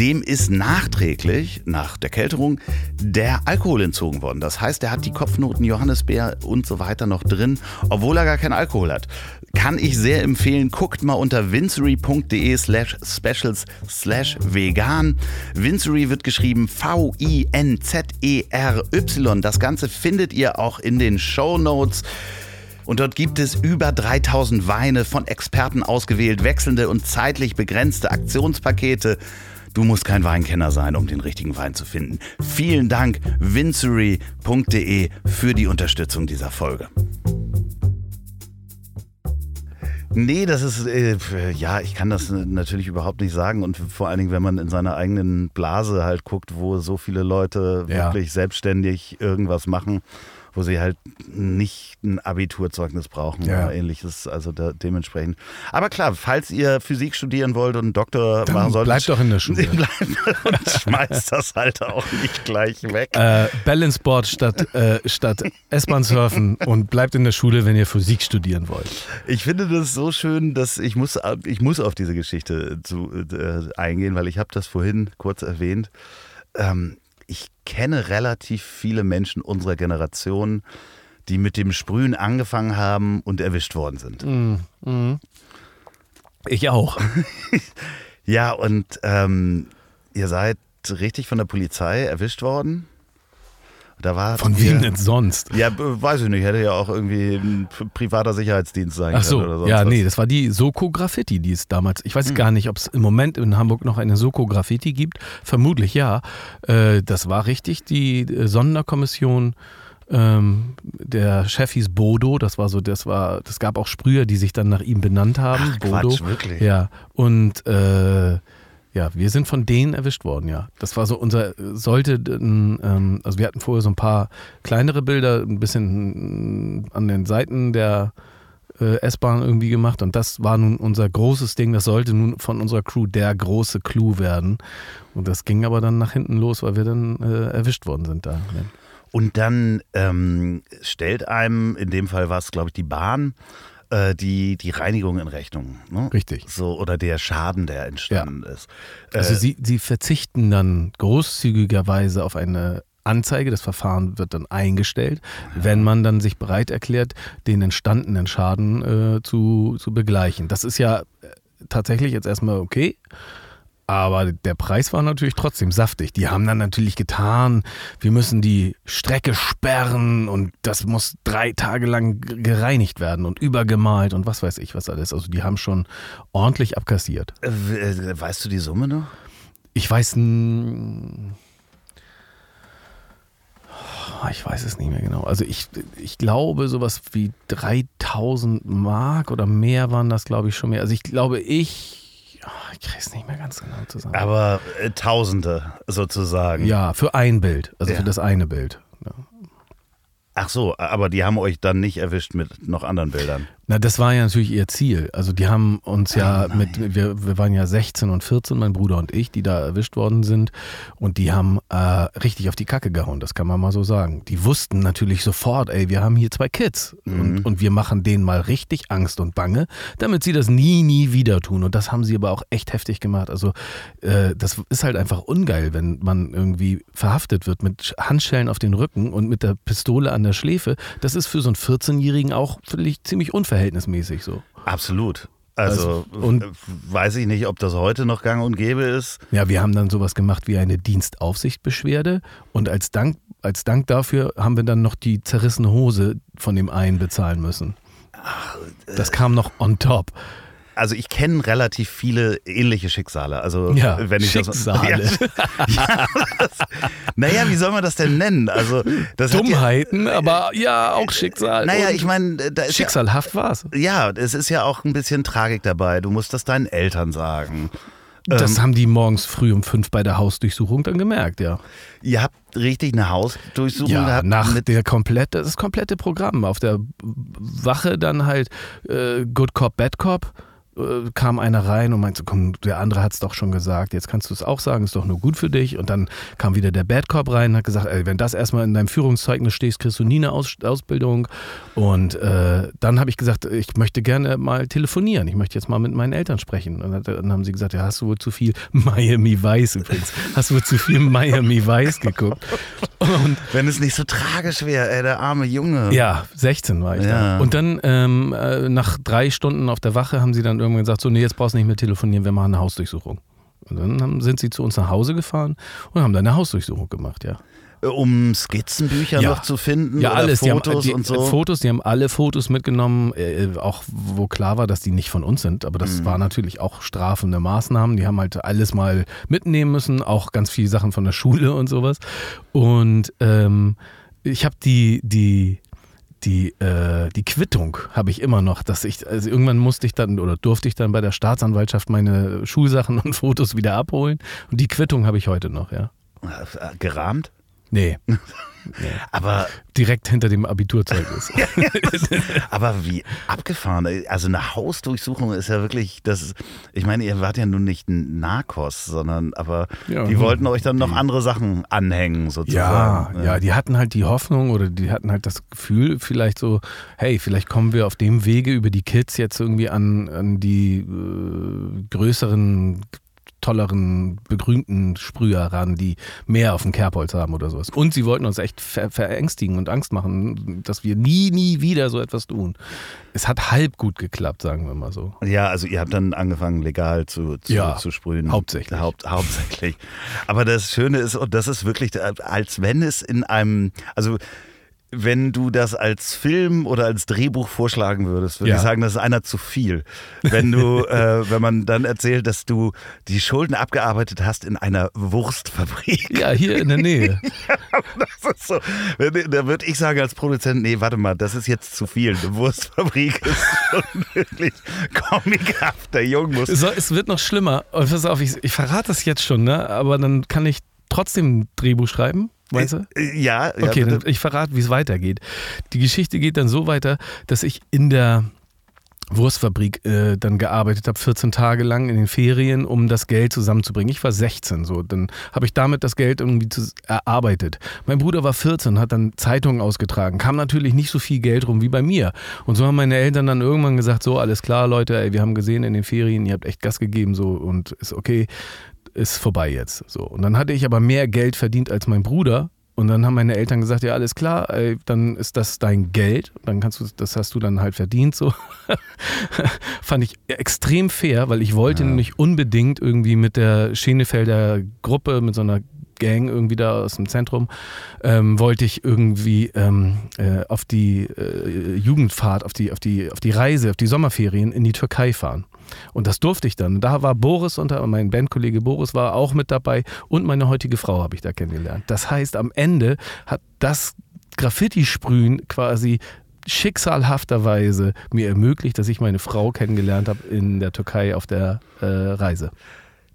dem ist nachträglich, nach der Kälterung, der Alkohol entzogen worden. Das heißt, er hat die Kopfnoten Johannisbeer und so weiter noch drin, obwohl er gar keinen Alkohol hat. Kann ich sehr empfehlen. Guckt mal unter vincery.de slash specials slash vegan. Vincery wird geschrieben V-I-N-Z-E-R-Y. Das Ganze findet ihr auch in den Show Notes. Und dort gibt es über 3000 Weine von Experten ausgewählt, wechselnde und zeitlich begrenzte Aktionspakete. Du musst kein Weinkenner sein, um den richtigen Wein zu finden. Vielen Dank, vincery.de, für die Unterstützung dieser Folge. Nee, das ist, äh, ja, ich kann das natürlich überhaupt nicht sagen. Und vor allen Dingen, wenn man in seiner eigenen Blase halt guckt, wo so viele Leute ja. wirklich selbstständig irgendwas machen wo sie halt nicht ein Abiturzeugnis brauchen ja. oder ähnliches. Also da, dementsprechend. Aber klar, falls ihr Physik studieren wollt und Doktor Dann machen sollt, bleibt doch in der Schule. und schmeißt das halt auch nicht gleich weg. Äh, Balanceboard statt, äh, statt S-Bahn surfen und bleibt in der Schule, wenn ihr Physik studieren wollt. Ich finde das so schön, dass ich muss, ich muss auf diese Geschichte zu, äh, eingehen, weil ich habe das vorhin kurz erwähnt. Ähm, ich kenne relativ viele Menschen unserer Generation, die mit dem Sprühen angefangen haben und erwischt worden sind. Mm, mm. Ich auch. ja, und ähm, ihr seid richtig von der Polizei erwischt worden. Da war Von wem denn sonst? Ja, weiß ich nicht. Hätte ja auch irgendwie ein privater Sicherheitsdienst sein Ach so, können. Oder sonst ja, was. nee, das war die Soko Graffiti, die es damals. Ich weiß hm. gar nicht, ob es im Moment in Hamburg noch eine Soko Graffiti gibt. Vermutlich ja. Äh, das war richtig, die äh, Sonderkommission. Ähm, der Chef hieß Bodo, das war so, das war, das gab auch Sprüher, die sich dann nach ihm benannt haben. Ach, Bodo. Quatsch, wirklich? Ja. Und äh, ja, wir sind von denen erwischt worden, ja. Das war so unser, sollte, ähm, also wir hatten vorher so ein paar kleinere Bilder, ein bisschen an den Seiten der äh, S-Bahn irgendwie gemacht und das war nun unser großes Ding, das sollte nun von unserer Crew der große Clou werden. Und das ging aber dann nach hinten los, weil wir dann äh, erwischt worden sind da. Und dann ähm, stellt einem, in dem Fall war es, glaube ich, die Bahn, äh, die, die Reinigung in Rechnung. Ne? Richtig. So, oder der Schaden, der entstanden ja. ist. Also äh, sie, sie verzichten dann großzügigerweise auf eine Anzeige, das Verfahren wird dann eingestellt, ja. wenn man dann sich bereit erklärt, den entstandenen Schaden äh, zu, zu begleichen. Das ist ja äh, tatsächlich jetzt erstmal okay. Aber der Preis war natürlich trotzdem saftig. Die haben dann natürlich getan, wir müssen die Strecke sperren und das muss drei Tage lang gereinigt werden und übergemalt und was weiß ich was alles. Also die haben schon ordentlich abkassiert. Äh, äh, weißt du die Summe noch? Ich weiß. Ich weiß es nicht mehr genau. Also ich, ich glaube, sowas wie 3000 Mark oder mehr waren das, glaube ich, schon mehr. Also ich glaube, ich ich kriege es nicht mehr ganz genau zusammen. Aber äh, Tausende sozusagen. Ja, für ein Bild, also ja. für das eine Bild. Ja. Ach so, aber die haben euch dann nicht erwischt mit noch anderen Bildern. Na, das war ja natürlich ihr Ziel. Also die haben uns ja Oh mit, wir, wir waren ja 16 und 14, mein Bruder und ich, die da erwischt worden sind. Und die haben äh, richtig auf die Kacke gehauen, das kann man mal so sagen. Die wussten natürlich sofort, ey, wir haben hier zwei Kids Mhm. und, und wir machen denen mal richtig Angst und Bange, damit sie das nie, nie wieder tun. Und das haben sie aber auch echt heftig gemacht. Also äh, das ist halt einfach ungeil, wenn man irgendwie verhaftet wird mit Handschellen auf den Rücken und mit der Pistole an der Schläfe. Das ist für so einen 14-Jährigen auch völlig ziemlich unverhältnismäßig so. Absolut. Also, Also, und- äh, weiß ich nicht, ob das heute noch gang und gäbe ist. Ja, wir haben dann sowas gemacht wie eine Dienstaufsichtbeschwerde und als Dank, als Dank dafür haben wir dann noch die zerrissene Hose von dem einen bezahlen müssen. Das kam noch on top. Also ich kenne relativ viele ähnliche Schicksale. Also Ja, wenn ich Schicksale. Das, ja, ja, das, naja, wie soll man das denn nennen? Also Dummheiten, aber ja, auch Schicksal. Ja, naja, ich meine, ist ja, Schicksalhaft war's. ja, es ist ja auch ein bisschen Tragik dabei. Du musst das deinen Eltern sagen. Das Ähm, haben die morgens früh um fünf bei der Hausdurchsuchung dann gemerkt, ja. Ihr habt richtig eine Hausdurchsuchung Ja, gehabt nach mit der komplette, das komplette Programm. Auf der Wache dann halt äh, Good Cop, Bad Cop äh, kam einer rein und meinte, komm, der andere hat es doch schon gesagt, jetzt kannst du es auch sagen, ist doch nur gut für dich. Und dann kam wieder der Bad Cop rein und hat gesagt, ey, wenn das erstmal in deinem Führungszeugnis steht, kriegst du nie eine Aus Ausbildung. Und äh, dann habe ich gesagt, ich möchte gerne mal telefonieren, ich möchte jetzt mal mit meinen Eltern sprechen. Und dann, haben sie gesagt, ja, hast du wohl zu viel Miami Vice übrigens, hast du wohl zu viel Miami Vice geguckt. Und Wenn es nicht so tragisch wäre, ey, der arme Junge. ja, 16 war ich Ja. da. Und dann ähm, äh, nach drei Stunden auf der Wache haben sie dann irgendwann gesagt, so nee, jetzt brauchst du nicht mehr telefonieren, wir machen eine Hausdurchsuchung. Und dann haben, sind sie zu uns nach Hause gefahren und haben dann eine Hausdurchsuchung gemacht, ja. Äh, Um Skizzenbücher Ja. noch zu finden Ja, alles. Fotos die haben, und die, so. Fotos, die haben alle Fotos mitgenommen, äh, auch wo klar war, dass die nicht von uns sind. Aber das Mhm. war natürlich auch strafende Maßnahmen. Die haben halt alles mal mitnehmen müssen, auch ganz viele Sachen von der Schule und sowas. Und ähm, ich habe die, die, die, äh, die Quittung habe ich immer noch, dass ich, also irgendwann musste ich dann oder durfte ich dann bei der Staatsanwaltschaft meine Schulsachen und Fotos wieder abholen. Und die Quittung habe ich heute noch, ja. Äh, Gerahmt? Nee, Aber, direkt hinter dem Abiturzeugnis. aber wie abgefahren. Also eine Hausdurchsuchung ist ja wirklich, das ist, ich meine, ihr wart ja nun nicht ein Narcos, sondern, aber Ja, die hm. wollten euch dann noch andere Sachen anhängen, Ja, sozusagen. ja, die hatten halt die Hoffnung oder die hatten halt das Gefühl, vielleicht so, hey, vielleicht kommen wir auf dem Wege über die Kids jetzt irgendwie an, an die äh, größeren, tolleren, begrünten Sprüher ran, die mehr auf dem Kerbholz haben oder sowas. Und sie wollten uns echt ver verängstigen und Angst machen, dass wir nie, nie wieder so etwas tun. Es hat halb gut geklappt, sagen wir mal so. Ja, also ihr habt dann angefangen, legal zu, zu, Ja, zu sprühen. hauptsächlich. Haupt, hauptsächlich. Aber das Schöne ist, und das ist wirklich, als wenn es in einem, also wenn du das als Film oder als Drehbuch vorschlagen würdest, würde Ja. ich sagen, das ist einer zu viel. Wenn du, äh, wenn man dann erzählt, dass du die Schulden abgearbeitet hast in einer Wurstfabrik. Ja, hier in der Nähe. Das ist so. Da würde ich sagen als Produzent, nee, warte mal, das ist jetzt zu viel. Eine Wurstfabrik ist schon wirklich comichaft. Der Junge muss So, es wird noch schlimmer. Und pass auf, ich, ich verrate das jetzt schon, ne? aber dann kann ich trotzdem ein Drehbuch schreiben, weißt du? Äh, Ja, ja Okay, ich verrate, wie es weitergeht. Die Geschichte geht dann so weiter, dass ich in der Wurstfabrik äh, dann gearbeitet habe, 14 Tage lang in den Ferien, um das Geld zusammenzubringen. Ich war 16, so. Dann habe ich damit das Geld irgendwie zu, erarbeitet. Mein Bruder war 14, hat dann Zeitungen ausgetragen. Kam natürlich nicht so viel Geld rum wie bei mir. Und so haben meine Eltern dann irgendwann gesagt: So, alles klar, Leute, ey, wir haben gesehen in den Ferien, ihr habt echt Gas gegeben, so und ist okay, ist vorbei jetzt. So. Und dann hatte ich aber mehr Geld verdient als mein Bruder. Und dann haben meine Eltern gesagt, ja, alles klar, ey, dann ist das dein Geld. Dann kannst du, das hast du dann halt verdient. So. Fand ich extrem fair, weil ich wollte Ja. nämlich unbedingt irgendwie mit der Schenefelder Gruppe, mit so einer Gang irgendwie da aus dem Zentrum, ähm, wollte ich irgendwie ähm, äh, auf die äh, Jugendfahrt, auf die, auf, die, auf die Reise, auf die Sommerferien in die Türkei fahren. Und das durfte ich dann. Da war Boris unter, mein Bandkollege Boris war auch mit dabei und meine heutige Frau habe ich da kennengelernt. Das heißt, am Ende hat das Graffiti-Sprühen quasi schicksalhafterweise mir ermöglicht, dass ich meine Frau kennengelernt habe in der Türkei auf der äh, Reise.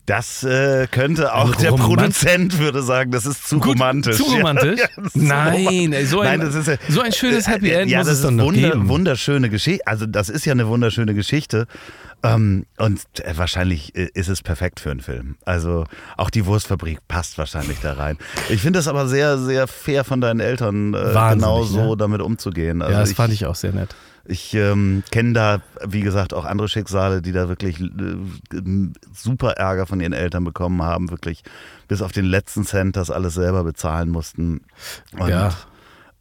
Das äh, könnte auch der Produzent würde sagen, das ist zu Gut, romantisch. Zu romantisch? Ja, ja, Nein, ey, so, ein, Nein, das ist, ja, so ein schönes Happy End ja, muss es dann noch wunder, geben. wunderschöne Geschichte. Also das ist ja eine wunderschöne Geschichte. Ähm, und äh, wahrscheinlich äh, ist es perfekt für einen Film. Also auch die Wurstfabrik passt wahrscheinlich da rein. Ich finde es aber sehr, sehr fair von deinen Eltern, äh, genau so ne? damit umzugehen. Also ja, das ich, fand ich auch sehr nett. Ich ähm, kenne da, wie gesagt, auch andere Schicksale, die da wirklich äh, super Ärger von ihren Eltern bekommen haben, wirklich bis auf den letzten Cent das alles selber bezahlen mussten. Und ja.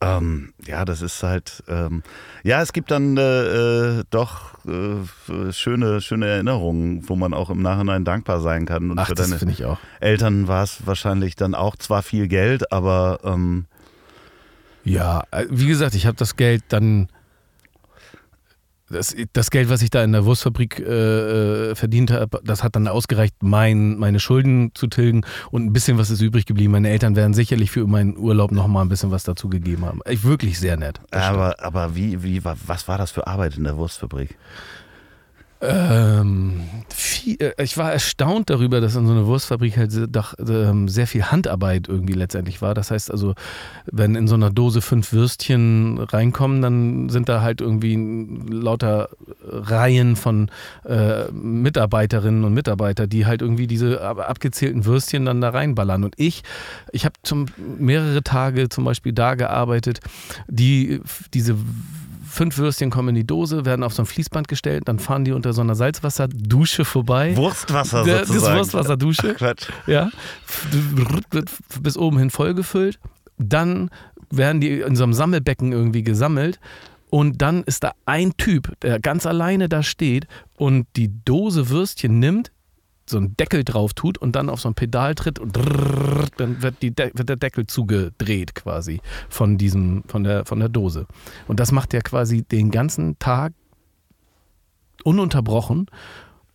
Ähm, ja, das ist halt, ähm, ja, es gibt dann äh, äh doch äh, schöne, schöne Erinnerungen, wo man auch im Nachhinein dankbar sein kann. Und Ach, für deine ich auch. Eltern war es wahrscheinlich dann auch zwar viel Geld, aber ähm, ja, äh, wie gesagt, ich habe das Geld dann das, das, Geld, was ich da in der Wurstfabrik äh, äh, verdient habe, das hat dann ausgereicht, mein, meine Schulden zu tilgen und ein bisschen was ist übrig geblieben. Meine Eltern werden sicherlich für meinen Urlaub nochmal ein bisschen was dazu gegeben haben. Ich, wirklich sehr nett. Aber, aber wie, wie, was war das für Arbeit in der Wurstfabrik? Ähm, viel, äh, ich war erstaunt darüber, dass in so einer Wurstfabrik halt doch ähm, sehr viel Handarbeit irgendwie letztendlich war. Das heißt also, wenn in so einer Dose fünf Würstchen reinkommen, dann sind da halt irgendwie lauter Reihen von äh, Mitarbeiterinnen und Mitarbeitern, die halt irgendwie diese abgezählten Würstchen dann da reinballern. Und ich, ich habe mehrere Tage zum Beispiel da gearbeitet, die diese fünf Würstchen kommen in die Dose, werden auf so ein Fließband gestellt, dann fahren die unter so einer Salzwasserdusche vorbei. Wurstwasser sozusagen. Das Wurstwasserdusche. Quatsch. Ja. Bis oben hin vollgefüllt. Dann werden die in so einem Sammelbecken irgendwie gesammelt. Und dann ist da ein Typ, der ganz alleine da steht und die Dose Würstchen nimmt, so einen Deckel drauf tut und dann auf so ein Pedal tritt und dann wird, die wird der Deckel zugedreht quasi von diesem, von der, von der Dose. Und das macht er quasi den ganzen Tag ununterbrochen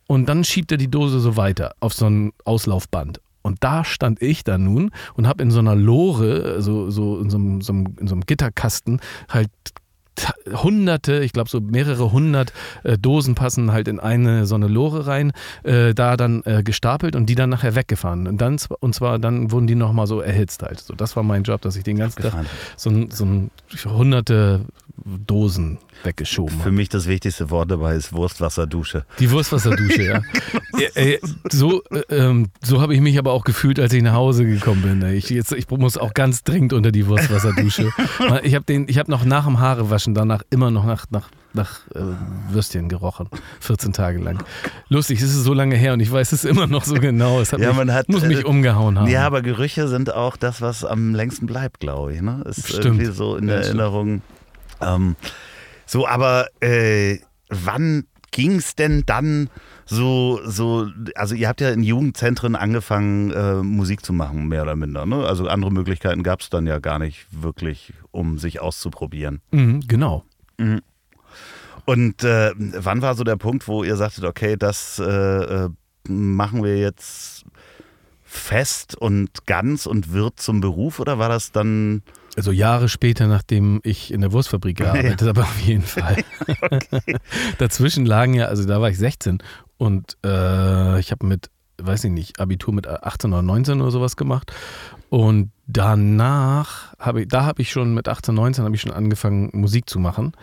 und dann schiebt er die Dose so weiter auf so ein Auslaufband. Und da stand ich dann nun und habe in so einer Lore, so, so, in, so einem, so einem, in so einem Gitterkasten, halt hunderte, ich glaube so mehrere hundert äh, Dosen passen halt in eine so eine Lore rein, äh, da dann äh, gestapelt und die dann nachher weggefahren. Und dann und zwar dann wurden die nochmal so erhitzt halt. So, das war mein Job, dass ich den ganzen Tag so, so hunderte Dosen weggeschoben Für mich das wichtigste Wort dabei ist Wurstwasserdusche. Die Wurstwasserdusche, ja. ja so äh, ähm, so habe ich mich aber auch gefühlt, als ich nach Hause gekommen bin. Ich, jetzt, ich muss auch ganz dringend unter die Wurstwasserdusche. ich habe hab noch nach dem Haarewaschen danach immer noch nach, nach, nach äh, Würstchen gerochen. 14 Tage lang. Lustig, es ist so lange her und ich weiß es immer noch so genau. Es hat ja, mich, man hat, muss mich äh, umgehauen haben. Ja, aber Gerüche sind auch das, was am längsten bleibt, glaube ich. Ne? Ist Stimmt. irgendwie so in der Erinnerung. Ähm, so, aber äh, wann ging es denn dann so, so, also ihr habt ja in Jugendzentren angefangen, äh, Musik zu machen, mehr oder minder. Ne? Also andere Möglichkeiten gab es dann ja gar nicht wirklich, um sich auszuprobieren. Mhm, genau. Mhm. Und äh, wann war so der Punkt, wo ihr sagtet, okay, das äh, äh machen wir jetzt fest und ganz und wird zum Beruf oder war das dann also Jahre später, nachdem ich in der Wurstfabrik gearbeitet habe, auf jeden Fall. okay. Dazwischen lagen ja, also da war ich 16 und äh, ich habe mit, weiß ich nicht, Abitur mit 18 oder 19 oder sowas gemacht. Und danach habe ich, da habe ich schon mit 18, 19 habe ich schon angefangen, Musik zu machen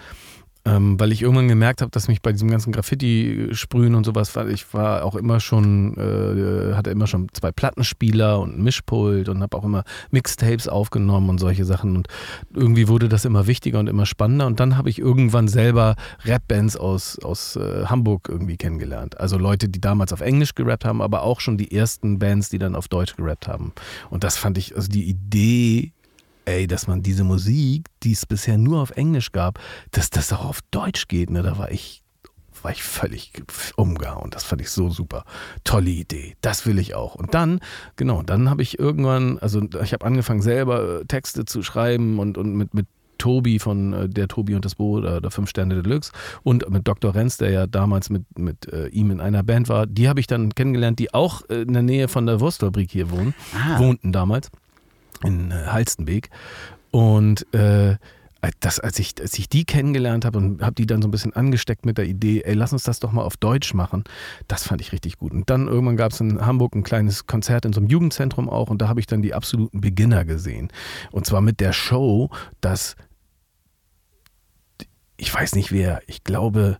ähm, weil ich irgendwann gemerkt habe, dass mich bei diesem ganzen Graffiti-Sprühen und sowas, weil ich war auch immer schon, äh, hatte immer schon zwei Plattenspieler und ein Mischpult und habe auch immer Mixtapes aufgenommen und solche Sachen und irgendwie wurde das immer wichtiger und immer spannender und dann habe ich irgendwann selber Rap-Bands aus, aus äh, Hamburg irgendwie kennengelernt. Also Leute, die damals auf Englisch gerappt haben, aber auch schon die ersten Bands, die dann auf Deutsch gerappt haben. Und das fand ich, also die Idee ey, dass man diese Musik, die es bisher nur auf Englisch gab, dass das auch auf Deutsch geht, ne? Da war ich, war ich völlig umgehauen. Das fand ich so super. Tolle Idee. Das will ich auch. Und dann, genau, dann habe ich irgendwann, also ich habe angefangen selber äh, Texte zu schreiben und, und mit, mit Tobi von äh, der Tobi und das Boot oder der Fünf Sterne Deluxe und mit Dr. Renz, der ja damals mit, mit äh, ihm in einer Band war, die habe ich dann kennengelernt, die auch äh, in der Nähe von der Wurstfabrik hier wohnen, ah. wohnten damals in äh, Halstenbeek. Und äh, das, als, ich, als ich die kennengelernt habe und habe die dann so ein bisschen angesteckt mit der Idee, ey, lass uns das doch mal auf Deutsch machen, das fand ich richtig gut. Und dann irgendwann gab es in Hamburg ein kleines Konzert in so einem Jugendzentrum auch und da habe ich dann die absoluten Beginner gesehen. Und zwar mit der Show, dass ich weiß nicht wer, ich glaube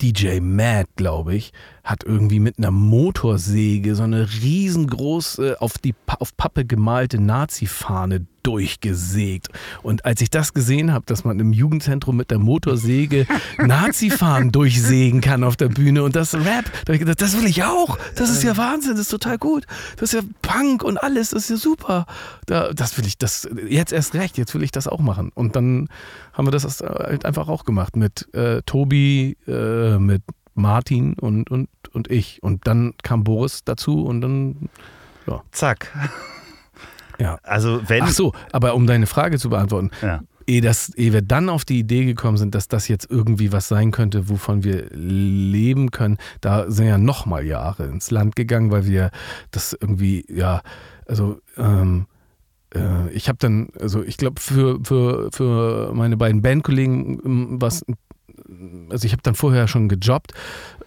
DJ Mad, glaube ich, hat irgendwie mit einer Motorsäge so eine riesengroße, auf, die, auf Pappe gemalte Nazi-Fahne durchgesägt. Und als ich das gesehen habe, dass man im Jugendzentrum mit der Motorsäge Nazi-Fahnen durchsägen kann auf der Bühne und das Rap, da ich gedacht, das will ich auch. Das ist ja Wahnsinn, das ist total gut. Das ist ja Punk und alles, das ist ja super. Da, das will ich, das jetzt erst recht, jetzt will ich das auch machen. Und dann haben wir das halt einfach auch gemacht mit äh, Tobi, äh, mit Martin und, und, und ich. Und dann kam Boris dazu und dann, ja. Zack. Ja. Also wenn. Ach so, aber um deine Frage zu beantworten. Ja. Ehe, das, ehe wir dann auf die Idee gekommen sind, dass das jetzt irgendwie was sein könnte, wovon wir leben können, da sind ja nochmal Jahre ins Land gegangen, weil wir das irgendwie, ja, also ähm, äh, ich habe dann, also ich glaube, für, für, für meine beiden Bandkollegen ähm, was also ich habe dann vorher schon gejobbt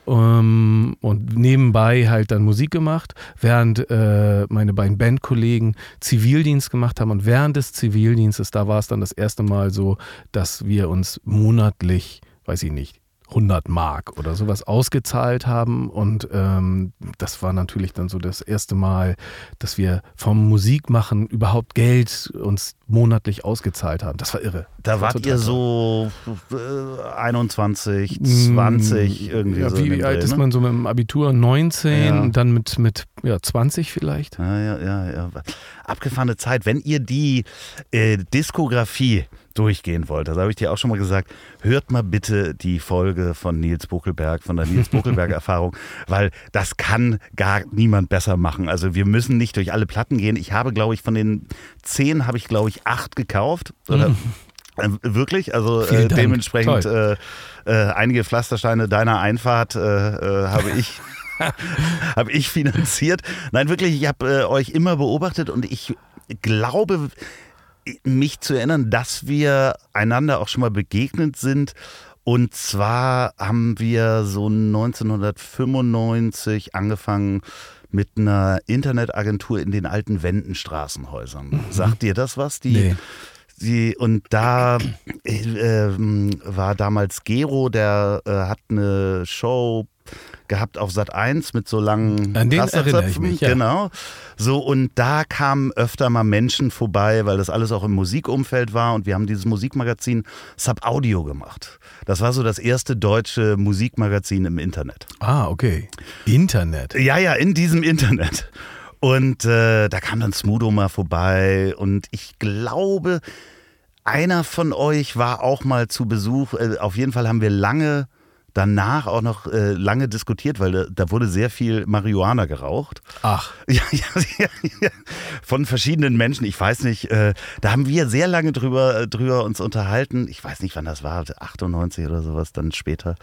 ähm, und nebenbei halt dann Musik gemacht, während äh, meine beiden Bandkollegen Zivildienst gemacht haben. Und während des Zivildienstes, da war es dann das erste Mal so, dass wir uns monatlich, weiß ich nicht, 100 Mark oder sowas ausgezahlt haben. Und ähm, das war natürlich dann so das erste Mal, dass wir vom Musikmachen überhaupt Geld uns monatlich ausgezahlt haben. Das war irre. Da war wart ihr so äh, 21, 20, irgendwie ja, so. Wie alt ist ne? man so mit dem Abitur? 19, ja. dann mit, mit ja, 20 vielleicht. Ja, ja, ja, ja. Abgefahrene Zeit. Wenn ihr die äh, Diskografie durchgehen wollt, das habe ich dir auch schon mal gesagt, hört mal bitte die Folge von Nils Buckelberg, von der Nils Buckelberg-Erfahrung, weil das kann gar niemand besser machen. Also wir müssen nicht durch alle Platten gehen. Ich habe, glaube ich, von den zehn habe ich, glaube ich, acht gekauft. Oder mhm. Äh, wirklich, also äh, dementsprechend äh, äh, einige Pflastersteine deiner Einfahrt äh, äh, habe ich. habe ich finanziert. Nein, wirklich, ich habe euch immer beobachtet und ich glaube, mich zu erinnern, dass wir einander auch schon mal begegnet sind. Und zwar haben wir so 1995 angefangen mit einer Internetagentur in den alten Wendenstraßenhäusern. Mhm. Sagt dir das was? Die, nee. Die, und da äh, war damals Gero, der äh, hat eine Show gehabt auf Sat 1 mit so langen An den erinnere ich mich, ja. Genau. So, und da kamen öfter mal Menschen vorbei, weil das alles auch im Musikumfeld war und wir haben dieses Musikmagazin Sub Audio gemacht. Das war so das erste deutsche Musikmagazin im Internet. Ah, okay. Internet. Ja, ja, in diesem Internet. Und äh, da kam dann Smudo mal vorbei und ich glaube, einer von euch war auch mal zu Besuch. Äh, auf jeden Fall haben wir lange danach auch noch äh, lange diskutiert, weil da, da, wurde sehr viel Marihuana geraucht. Ach. Ja, ja, ja. Von verschiedenen Menschen. Ich weiß nicht, äh, da haben wir sehr lange drüber, drüber uns unterhalten. Ich weiß nicht, wann das war, 98 oder sowas, dann später.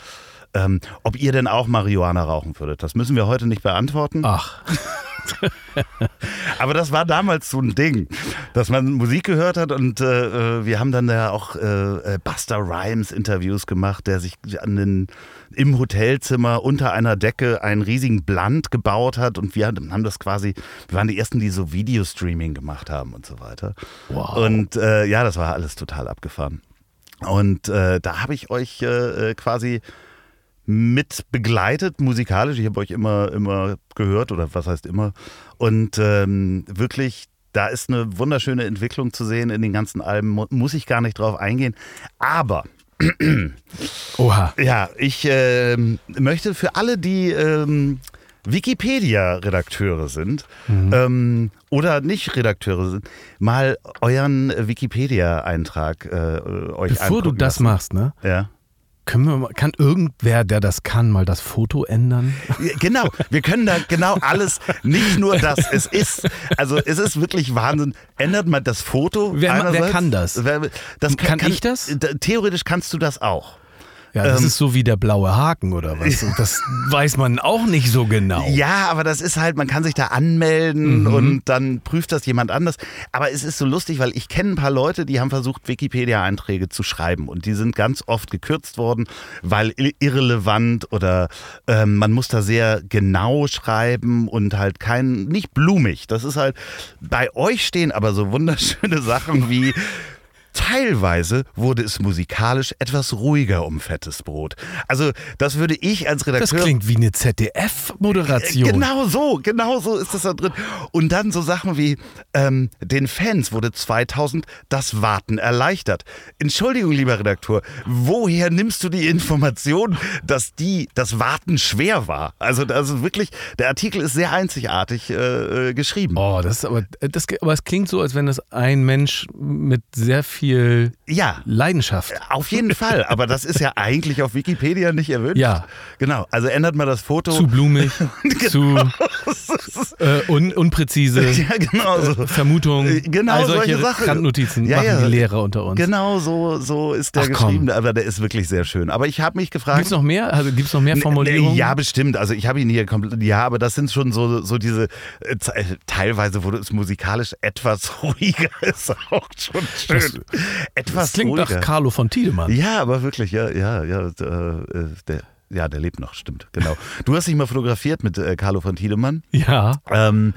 Ähm, ob ihr denn auch Marihuana rauchen würdet. Das müssen wir heute nicht beantworten. Ach. Aber das war damals so ein Ding, dass man Musik gehört hat und äh, äh wir haben dann da auch äh, äh, Buster Rhymes Interviews gemacht, der sich an den, im Hotelzimmer unter einer Decke einen riesigen Blunt gebaut hat und wir haben das quasi, wir waren die ersten, die so Videostreaming gemacht haben und so weiter. Wow. Und äh, ja, das war alles total abgefahren. Und äh, da habe ich euch quasi mit begleitet musikalisch. Ich habe euch immer, immer gehört oder was heißt immer. Und ähm, wirklich, da ist eine wunderschöne Entwicklung zu sehen in den ganzen Alben. Muss ich gar nicht drauf eingehen. Aber Oha. Ja, ich äh, möchte für alle, die ähm, Wikipedia-Redakteure sind mhm. ähm, oder nicht Redakteure sind, mal euren Wikipedia-Eintrag äh, euch Bevor du das lassen. machst, ne? Ja. Können wir mal, kann irgendwer, der das kann, mal das Foto ändern? Genau, wir können da genau alles, nicht nur das, es ist, also es ist wirklich Wahnsinn. Ändert mal das Foto. Wer, wer kann das? das kann, kann, ich das? Theoretisch kannst du das auch. Ja, das ähm, ist so wie der blaue Haken oder was. Das weiß man auch nicht so genau. Ja, aber das ist halt, man kann sich da anmelden mhm. und dann prüft das jemand anders. Aber es ist so lustig, weil ich kenne ein paar Leute, die haben versucht, Wikipedia-Einträge zu schreiben und die sind ganz oft gekürzt worden, weil irrelevant oder ähm, man muss da sehr genau schreiben und halt kein, nicht blumig. Das ist halt, bei euch stehen aber so wunderschöne Sachen wie Teilweise wurde es musikalisch etwas ruhiger um fettes Brot. Also das würde ich als Redakteur... Das klingt wie eine ZDF-Moderation. Genau so, genau so ist das da drin. Und dann so Sachen wie, ähm, den Fans wurde 2000 das Warten erleichtert. Entschuldigung, lieber Redakteur, woher nimmst du die Information, dass die, das Warten schwer war? Also das ist wirklich, der Artikel ist sehr einzigartig äh, äh geschrieben. Oh, das ist aber, das, aber es klingt so, als wenn das ein Mensch mit sehr viel viel ja, Leidenschaft. Auf jeden Fall, aber das ist ja eigentlich auf Wikipedia nicht erwünscht. Ja. Genau, also ändert man das Foto. Zu blumig, genau. zu äh, un unpräzise, ja, genau so. Äh, Vermutung, äh, genau all solche solche Randnotizen ja, machen ja. die Lehrer unter uns. Genau so, so ist der Ach, geschrieben, komm. aber der ist wirklich sehr schön. Aber ich habe mich gefragt... Gibt es noch mehr? Also, Gibt es noch mehr Formulierungen? Ja, bestimmt. Also ich habe ihn hier komplett... Ja, aber das sind schon so, so diese... Äh, teilweise wurde es musikalisch etwas ruhiger, ist auch schon schön. Das, etwas das klingt ruhiger. nach Carlo von Tiedemann. Ja, aber wirklich, ja, ja, ja. Äh, der, ja, der lebt noch, stimmt, genau. Du hast dich mal fotografiert mit äh, Carlo von Tiedemann. Ja. Ähm,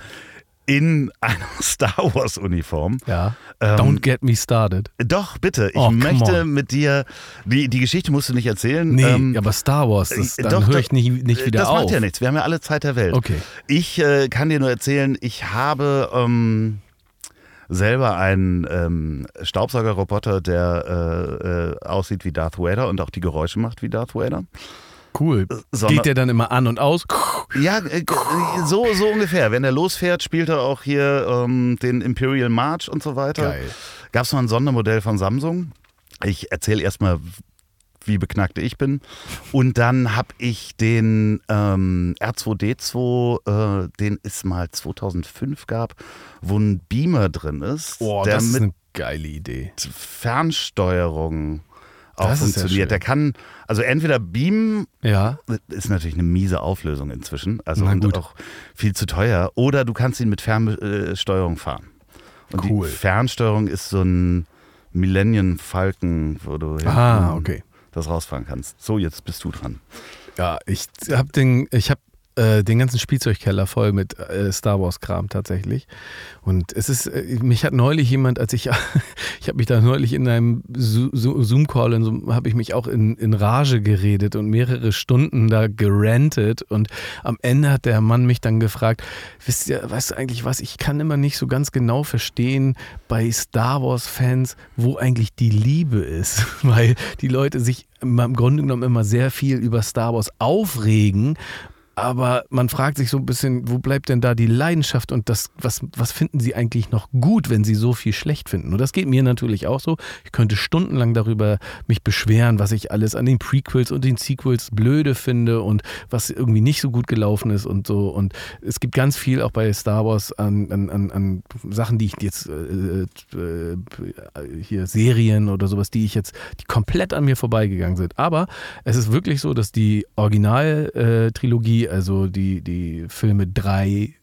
in einer Star Wars Uniform. Ja. Ähm, Don't get me started. Doch, bitte. Ich oh, möchte mit dir, die, die Geschichte musst du nicht erzählen. Nee, ähm, aber Star Wars, das, dann höre ich nicht, nicht wieder das auf. Das macht ja nichts, wir haben ja alle Zeit der Welt. Okay. Ich äh, kann dir nur erzählen, ich habe ähm, selber einen ähm, Staubsaugerroboter, der äh, äh, aussieht wie Darth Vader und auch die Geräusche macht wie Darth Vader. Cool. Sondern, Geht der dann immer an und aus? Ja, äh, so, so ungefähr. Wenn er losfährt, spielt er auch hier ähm, den Imperial March und so weiter. Geil. Gab es mal ein Sondermodell von Samsung. Ich erzähle erstmal, wie beknackt ich bin. Und dann habe ich den ähm, R2D2, äh, den es mal 2005 gab, wo ein Beamer drin ist. Oh, der das ist eine geile Idee. Fernsteuerung auch das funktioniert. Ja der kann also entweder beamen, ja. ist natürlich eine miese Auflösung inzwischen, also auch viel zu teuer, oder du kannst ihn mit Fernsteuerung fahren. Und cool. die Fernsteuerung ist so ein Millennium Falcon, wo du ah, okay das rausfahren kannst. So, jetzt bist du dran. Ja, ich habe den, ich habe äh, den ganzen Spielzeugkeller voll mit äh, Star Wars Kram tatsächlich. Und es ist, äh, mich hat neulich jemand, als ich, ich habe mich da neulich in einem Zoom-Call, so, habe ich mich auch in, in Rage geredet und mehrere Stunden da gerantet. Und am Ende hat der Mann mich dann gefragt, wisst ihr, weißt du eigentlich was, ich kann immer nicht so ganz genau verstehen bei Star Wars-Fans, wo eigentlich die Liebe ist. Weil die Leute sich im Grunde genommen immer sehr viel über Star Wars aufregen aber man fragt sich so ein bisschen, wo bleibt denn da die Leidenschaft und das, was, was finden sie eigentlich noch gut, wenn sie so viel schlecht finden? Und das geht mir natürlich auch so. Ich könnte stundenlang darüber mich beschweren, was ich alles an den Prequels und den Sequels blöde finde und was irgendwie nicht so gut gelaufen ist und so. Und es gibt ganz viel auch bei Star Wars an, an, an, an Sachen, die ich jetzt äh, äh, hier Serien oder sowas, die ich jetzt, die komplett an mir vorbeigegangen sind. Aber es ist wirklich so, dass die Originaltrilogie also die, die Filme 3,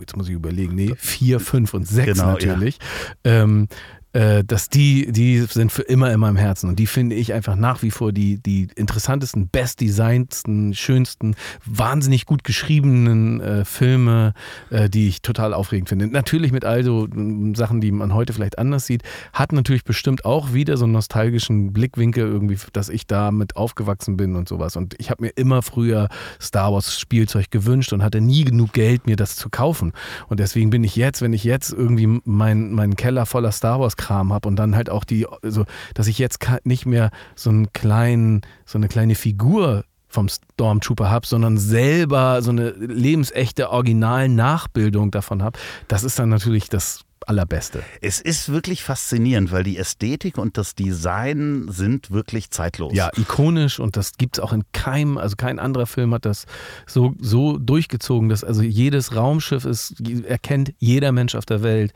jetzt muss ich überlegen, nee, 4, 5 und 6 genau, natürlich, ja. ähm, äh, dass die, die sind für immer in meinem Herzen. Und die finde ich einfach nach wie vor die, die interessantesten, bestdesignten, schönsten, wahnsinnig gut geschriebenen äh, Filme, äh, die ich total aufregend finde. Natürlich mit all so äh, Sachen, die man heute vielleicht anders sieht, hat natürlich bestimmt auch wieder so einen nostalgischen Blickwinkel irgendwie, dass ich damit aufgewachsen bin und sowas. Und ich habe mir immer früher Star Wars Spielzeug gewünscht und hatte nie genug Geld, mir das zu kaufen. Und deswegen bin ich jetzt, wenn ich jetzt irgendwie meinen mein Keller voller Star Wars Kram habe und dann halt auch die, so, dass ich jetzt nicht mehr so einen kleinen, so eine kleine Figur vom Stormtrooper habe, sondern selber so eine lebensechte Original-Nachbildung davon habe, das ist dann natürlich das Allerbeste. Es ist wirklich faszinierend, weil die Ästhetik und das Design sind wirklich zeitlos. Ja, ikonisch und das gibt es auch in keinem, also kein anderer Film hat das so, so durchgezogen, dass also jedes Raumschiff ist, erkennt jeder Mensch auf der Welt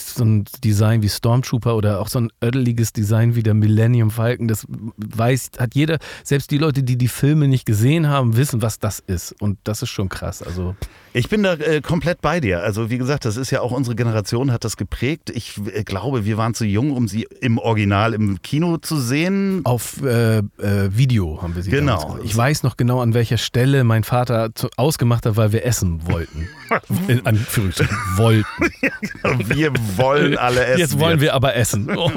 so ein Design wie Stormtrooper oder auch so ein ödeliges Design wie der Millennium Falcon, das weiß, hat jeder, selbst die Leute, die die Filme nicht gesehen haben, wissen, was das ist. Und das ist schon krass. Also ich bin da äh, komplett bei dir. Also wie gesagt, das ist ja auch unsere Generation, hat das geprägt. Ich äh, glaube, wir waren zu jung, um sie im Original im Kino zu sehen. Auf äh, äh Video haben wir sie Genau. Ich weiß noch genau, an welcher Stelle mein Vater zu, ausgemacht hat, weil wir essen wollten. In Anführungsstrichen, wollten. genau. Wir wollen alle essen. Jetzt wollen wir aber essen. Oh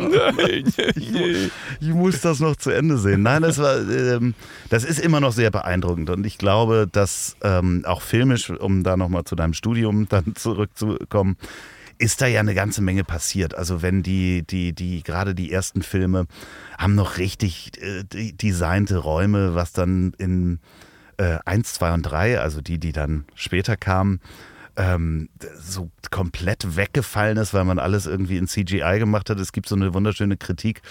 ich, ich, muss das noch zu Ende sehen. Nein, das war, ähm, das ist immer noch sehr beeindruckend. Und ich glaube, dass ähm, auch filmisch, um da nochmal zu deinem Studium dann zurückzukommen, ist da ja eine ganze Menge passiert. Also wenn die, die, die, gerade die ersten Filme haben noch richtig äh, designte Räume, was dann in äh, 1, 2 und 3, also die, die dann später kamen, ähm, so komplett weggefallen ist, weil man alles irgendwie in CGI gemacht hat. Es gibt so eine wunderschöne Kritik.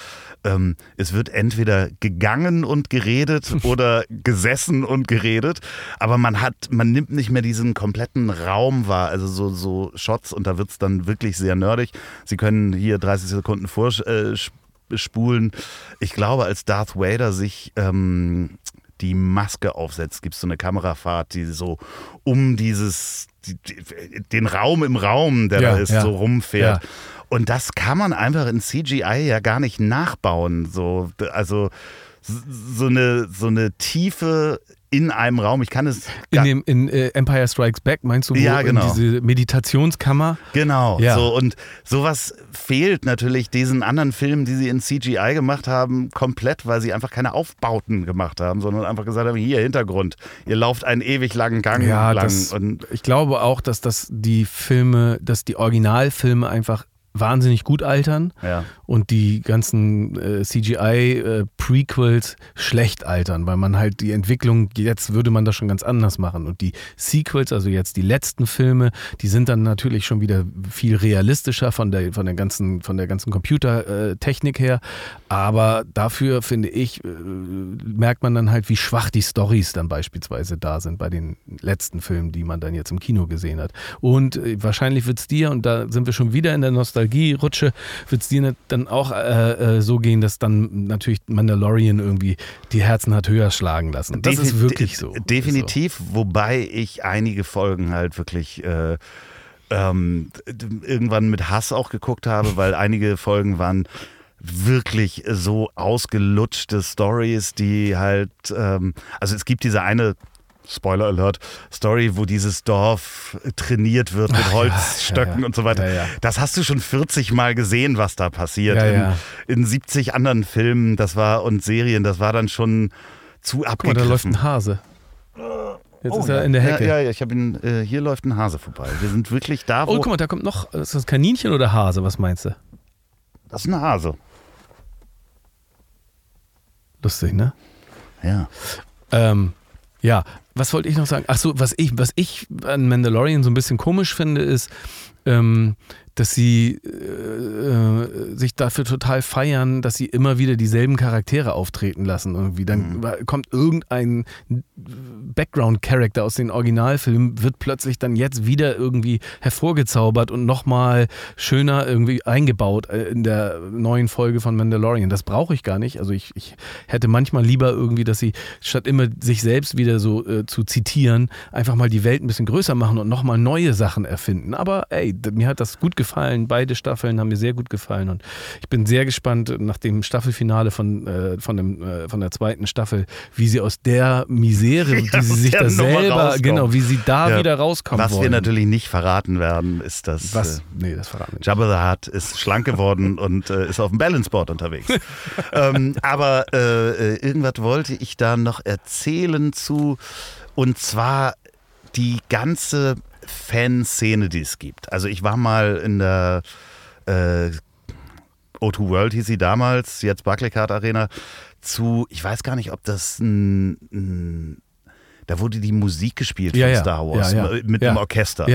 Ähm, es wird entweder gegangen und geredet oder gesessen und geredet, aber man hat, man nimmt nicht mehr diesen kompletten Raum wahr, also so, so Shots und da wird es dann wirklich sehr nerdig. Sie können hier 30 Sekunden vorspulen. Äh, ich glaube, als Darth Vader sich ähm, die Maske aufsetzt, gibt es so eine Kamerafahrt, die so um dieses, die, den Raum im Raum, der ja, da ist, ja. so rumfährt. Ja. Und das kann man einfach in CGI ja gar nicht nachbauen. So, also so eine, so eine tiefe in einem Raum. Ich kann es. In, dem, in äh, Empire Strikes Back meinst du? Ja, genau. diese Meditationskammer. Genau. Ja. So, und sowas fehlt natürlich diesen anderen Filmen, die sie in CGI gemacht haben, komplett, weil sie einfach keine Aufbauten gemacht haben, sondern einfach gesagt haben: hier Hintergrund, ihr lauft einen ewig langen Gang ja, lang. Das, und ich glaube auch, dass das die Filme, dass die Originalfilme einfach wahnsinnig gut altern ja. und die ganzen äh, CGI-Prequels äh, schlecht altern, weil man halt die Entwicklung, jetzt würde man das schon ganz anders machen. Und die Sequels, also jetzt die letzten Filme, die sind dann natürlich schon wieder viel realistischer von der, von der ganzen, von der ganzen Computertechnik her. Aber dafür, finde ich, äh, merkt man dann halt, wie schwach die Stories dann beispielsweise da sind bei den letzten Filmen, die man dann jetzt im Kino gesehen hat. Und äh, wahrscheinlich wird es dir, und da sind wir schon wieder in der Nostalgie, Nostalgie-Rutsche, wird es dir dann auch äh, äh, so gehen, dass dann natürlich Mandalorian irgendwie die Herzen hat höher schlagen lassen. Das Defi ist wirklich so. Definitiv, so. wobei ich einige Folgen halt wirklich äh, ähm, irgendwann mit Hass auch geguckt habe, weil einige Folgen waren wirklich so ausgelutschte Stories, die halt, ähm, also es gibt diese eine Spoiler Alert, Story, wo dieses Dorf trainiert wird mit Holzstöcken ja, ja, und so weiter. Ja, das hast du schon 40 Mal gesehen, was da passiert. In, in, 70 anderen Filmen, das war und Serien, das war dann schon zu abgegriffen. Guck mal, da läuft ein Hase. Jetzt oh, ist er in der Hecke. Ja, ja, ich habe ihn. Äh, hier läuft ein Hase vorbei. Wir sind wirklich da, wo. Oh, guck mal, da kommt noch. Ist das Kaninchen oder Hase? Was meinst du? Das ist ein Hase. Lustig, ne? Ja. Ähm, ja, was wollte ich noch sagen? Ach so, was ich, was ich an Mandalorian so ein bisschen komisch finde, ist, ähm, dass sie äh, äh, sich dafür total feiern, dass sie immer wieder dieselben Charaktere auftreten lassen. Irgendwie. Dann mhm. kommt irgendein Background-Character aus den Originalfilmen, wird plötzlich dann jetzt wieder irgendwie hervorgezaubert und nochmal schöner irgendwie eingebaut äh, in der neuen Folge von Mandalorian. Das brauche ich gar nicht. Also ich, ich, hätte manchmal lieber irgendwie, dass sie statt immer sich selbst wieder so äh, zu zitieren, einfach mal die Welt ein bisschen größer machen und nochmal neue Sachen erfinden. Aber ey, mir hat das gut gefallen. Beide Staffeln haben mir sehr gut gefallen und ich bin sehr gespannt nach dem Staffelfinale von, äh, von, dem, äh, von der zweiten Staffel, wie sie aus der Misere, ja, die sie sich da selber, genau, wie sie da ja, wieder rauskommen Was wollen. wir natürlich nicht verraten werden, ist das. Was? Äh, nee, das verraten wir nicht. Jabba the Hutt ist schlank geworden und äh, ist auf dem Balanceboard unterwegs. ähm, aber äh, irgendwas wollte ich da noch erzählen zu, und zwar die ganze Fanszene, die es gibt. Also ich war mal in der äh, O2 World hieß sie damals, jetzt Barclaycard Arena, zu, ich weiß gar nicht, ob das ein, ein da wurde die Musik gespielt ja, von ja. Star Wars ja, mit einem Orchester.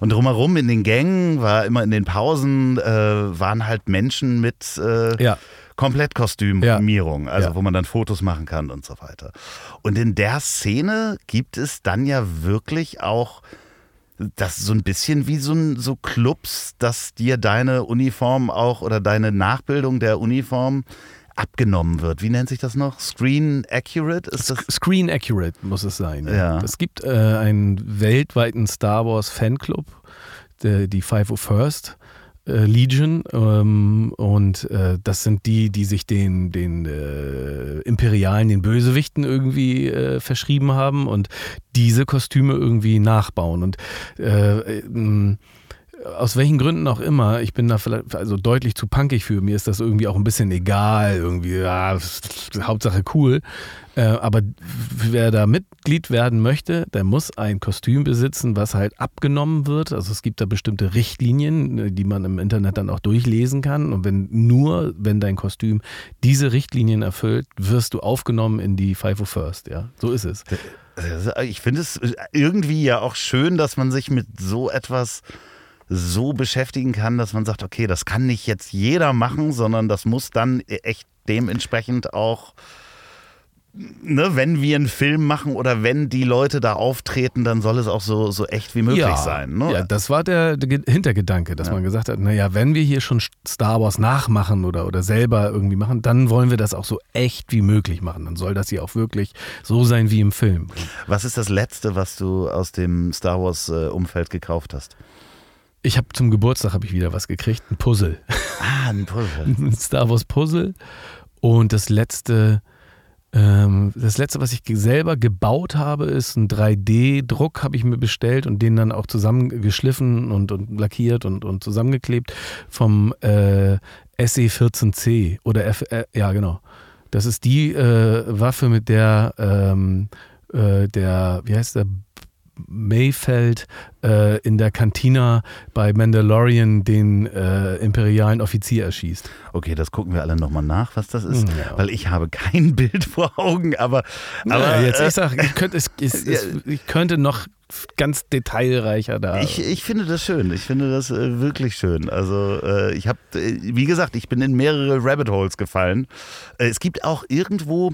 Und drumherum in den Gängen war immer in den Pausen äh, waren halt Menschen mit äh, Komplettkostümierung, also wo man dann Fotos machen kann und so weiter. Und in der Szene gibt es dann ja wirklich auch das so ein bisschen wie so, ein, so Clubs, dass dir deine Uniform auch oder deine Nachbildung der Uniform abgenommen wird. Wie nennt sich das noch? Screen Accurate? Ist das? Screen Accurate muss es sein. Ja. Es gibt äh, einen weltweiten Star Wars Fanclub, der, die 501st äh, Legion ähm, und äh, das sind die, die sich den, den äh, Imperialen, den Bösewichten irgendwie äh, verschrieben haben und diese Kostüme irgendwie nachbauen. Und äh, ähm, aus welchen Gründen auch immer, ich bin da vielleicht also deutlich zu punkig für, mir ist das irgendwie auch ein bisschen egal, irgendwie, ja, Hauptsache cool. Äh, aber wer da Mitglied werden möchte, der muss ein Kostüm besitzen, was halt abgenommen wird. Also es gibt da bestimmte Richtlinien, äh, die man im Internet dann auch durchlesen kann. Und wenn nur, wenn dein Kostüm diese Richtlinien erfüllt, wirst du aufgenommen in die Five of First. Ja, so ist es. Ich finde es irgendwie ja auch schön, dass man sich mit so etwas so beschäftigen kann, dass man sagt, okay, das kann nicht jetzt jeder machen, sondern das muss dann echt dementsprechend auch Ne, wenn wir einen Film machen oder wenn die Leute da auftreten, dann soll es auch so, so echt wie möglich ja, sein. Ne? Ja, das war der, der Hintergedanke, dass ja. man gesagt hat, naja, wenn wir hier schon Star Wars nachmachen oder, oder selber irgendwie machen, dann wollen wir das auch so echt wie möglich machen. Dann soll das hier auch wirklich so sein wie im Film. Was ist das Letzte, was du aus dem Star Wars-Umfeld äh, gekauft hast? Ich habe zum Geburtstag habe ich wieder was gekriegt, ein Puzzle. Ah, ein Puzzle. ein Star Wars Puzzle. Und das letzte, ähm, das letzte, was ich selber gebaut habe, ist ein 3D-Druck, habe ich mir bestellt und den dann auch zusammengeschliffen und, und lackiert und, und zusammengeklebt vom äh, SE14C oder F, äh, ja genau. Das ist die äh, Waffe, mit der ähm, äh, der, wie heißt der, Mayfeld äh, in der Kantina bei Mandalorian den äh, imperialen Offizier erschießt. Okay, das gucken wir alle nochmal nach, was das ist, ja. weil ich habe kein Bild vor Augen, aber, aber ja, jetzt ich sag, ich könnte, es, es, es, ich könnte noch ganz detailreicher da. Ich, ich finde das schön. Ich finde das äh, wirklich schön. Also äh, ich habe, äh, wie gesagt, ich bin in mehrere Rabbit Holes gefallen. Äh, es gibt auch irgendwo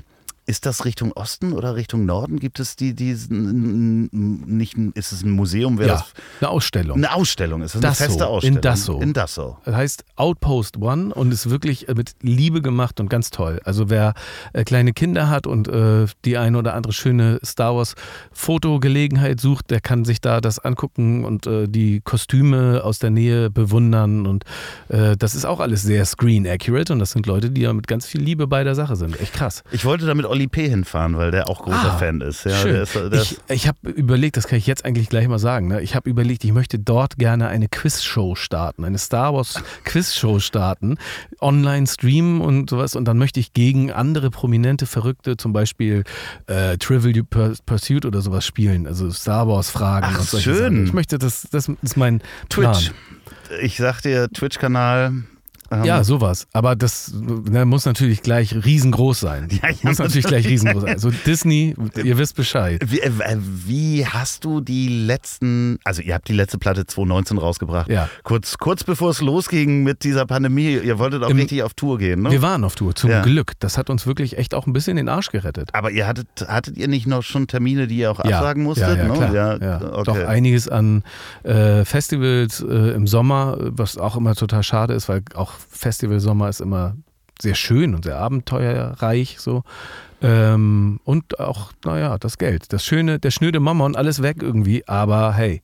ist das Richtung Osten oder Richtung Norden? Gibt es die, die nicht, ist es ein Museum? ja, eine Ausstellung. Eine Ausstellung, ist das eine feste Ausstellung? In Dasso. In Dasso. Das heißt Outpost One und ist wirklich äh, mit Liebe gemacht und ganz toll. Also wer äh, kleine Kinder hat und äh, die eine oder andere schöne Star Wars Fotogelegenheit sucht, der kann sich da das angucken und äh, die Kostüme aus der Nähe bewundern und äh, das ist auch alles sehr screen accurate und das sind Leute, die ja mit ganz viel Liebe bei der Sache sind. Echt krass. Ich wollte damit Olli P. hinfahren, weil der auch großer ah, Fan ist. Ja, schön. Der ist, der ich ich habe überlegt, das kann ich jetzt eigentlich gleich mal sagen. Ne? Ich habe überlegt, ich möchte dort gerne eine Quizshow starten, eine Star Wars Quizshow starten, online streamen und sowas. Und dann möchte ich gegen andere prominente Verrückte, zum Beispiel äh, Trivial Pursuit oder sowas spielen. Also Star Wars Fragen. Ach, schön. Sachen. Ich möchte, das, das ist mein Twitch. Plan. Ich sag dir, Twitch-Kanal ähm, ja, sowas. Aber das ne, muss natürlich gleich riesengroß sein. Ja, ja, muss natürlich gleich riesengroß sein. Also Disney, ihr wisst Bescheid. Wie, äh, wie, hast du die letzten, also ihr habt die letzte Platte 2019 rausgebracht. Ja. Kurz, kurz bevor es losging mit dieser Pandemie, ihr wolltet auch Im, richtig auf Tour gehen, ne? Wir waren auf Tour, zum ja. Glück. Das hat uns wirklich echt auch ein bisschen den Arsch gerettet. Aber ihr hattet, hattet ihr nicht noch schon Termine, die ihr auch absagen musstet? Ja, ja, klar. Ja, okay. Doch einiges an äh, Festivals äh, im Sommer, was auch immer total schade ist, weil auch Festivalsommer ist immer sehr schön und sehr abenteuerreich so. Ähm, und auch, naja, das Geld. Das schöne, der schnöde Mammon, alles weg irgendwie, aber hey,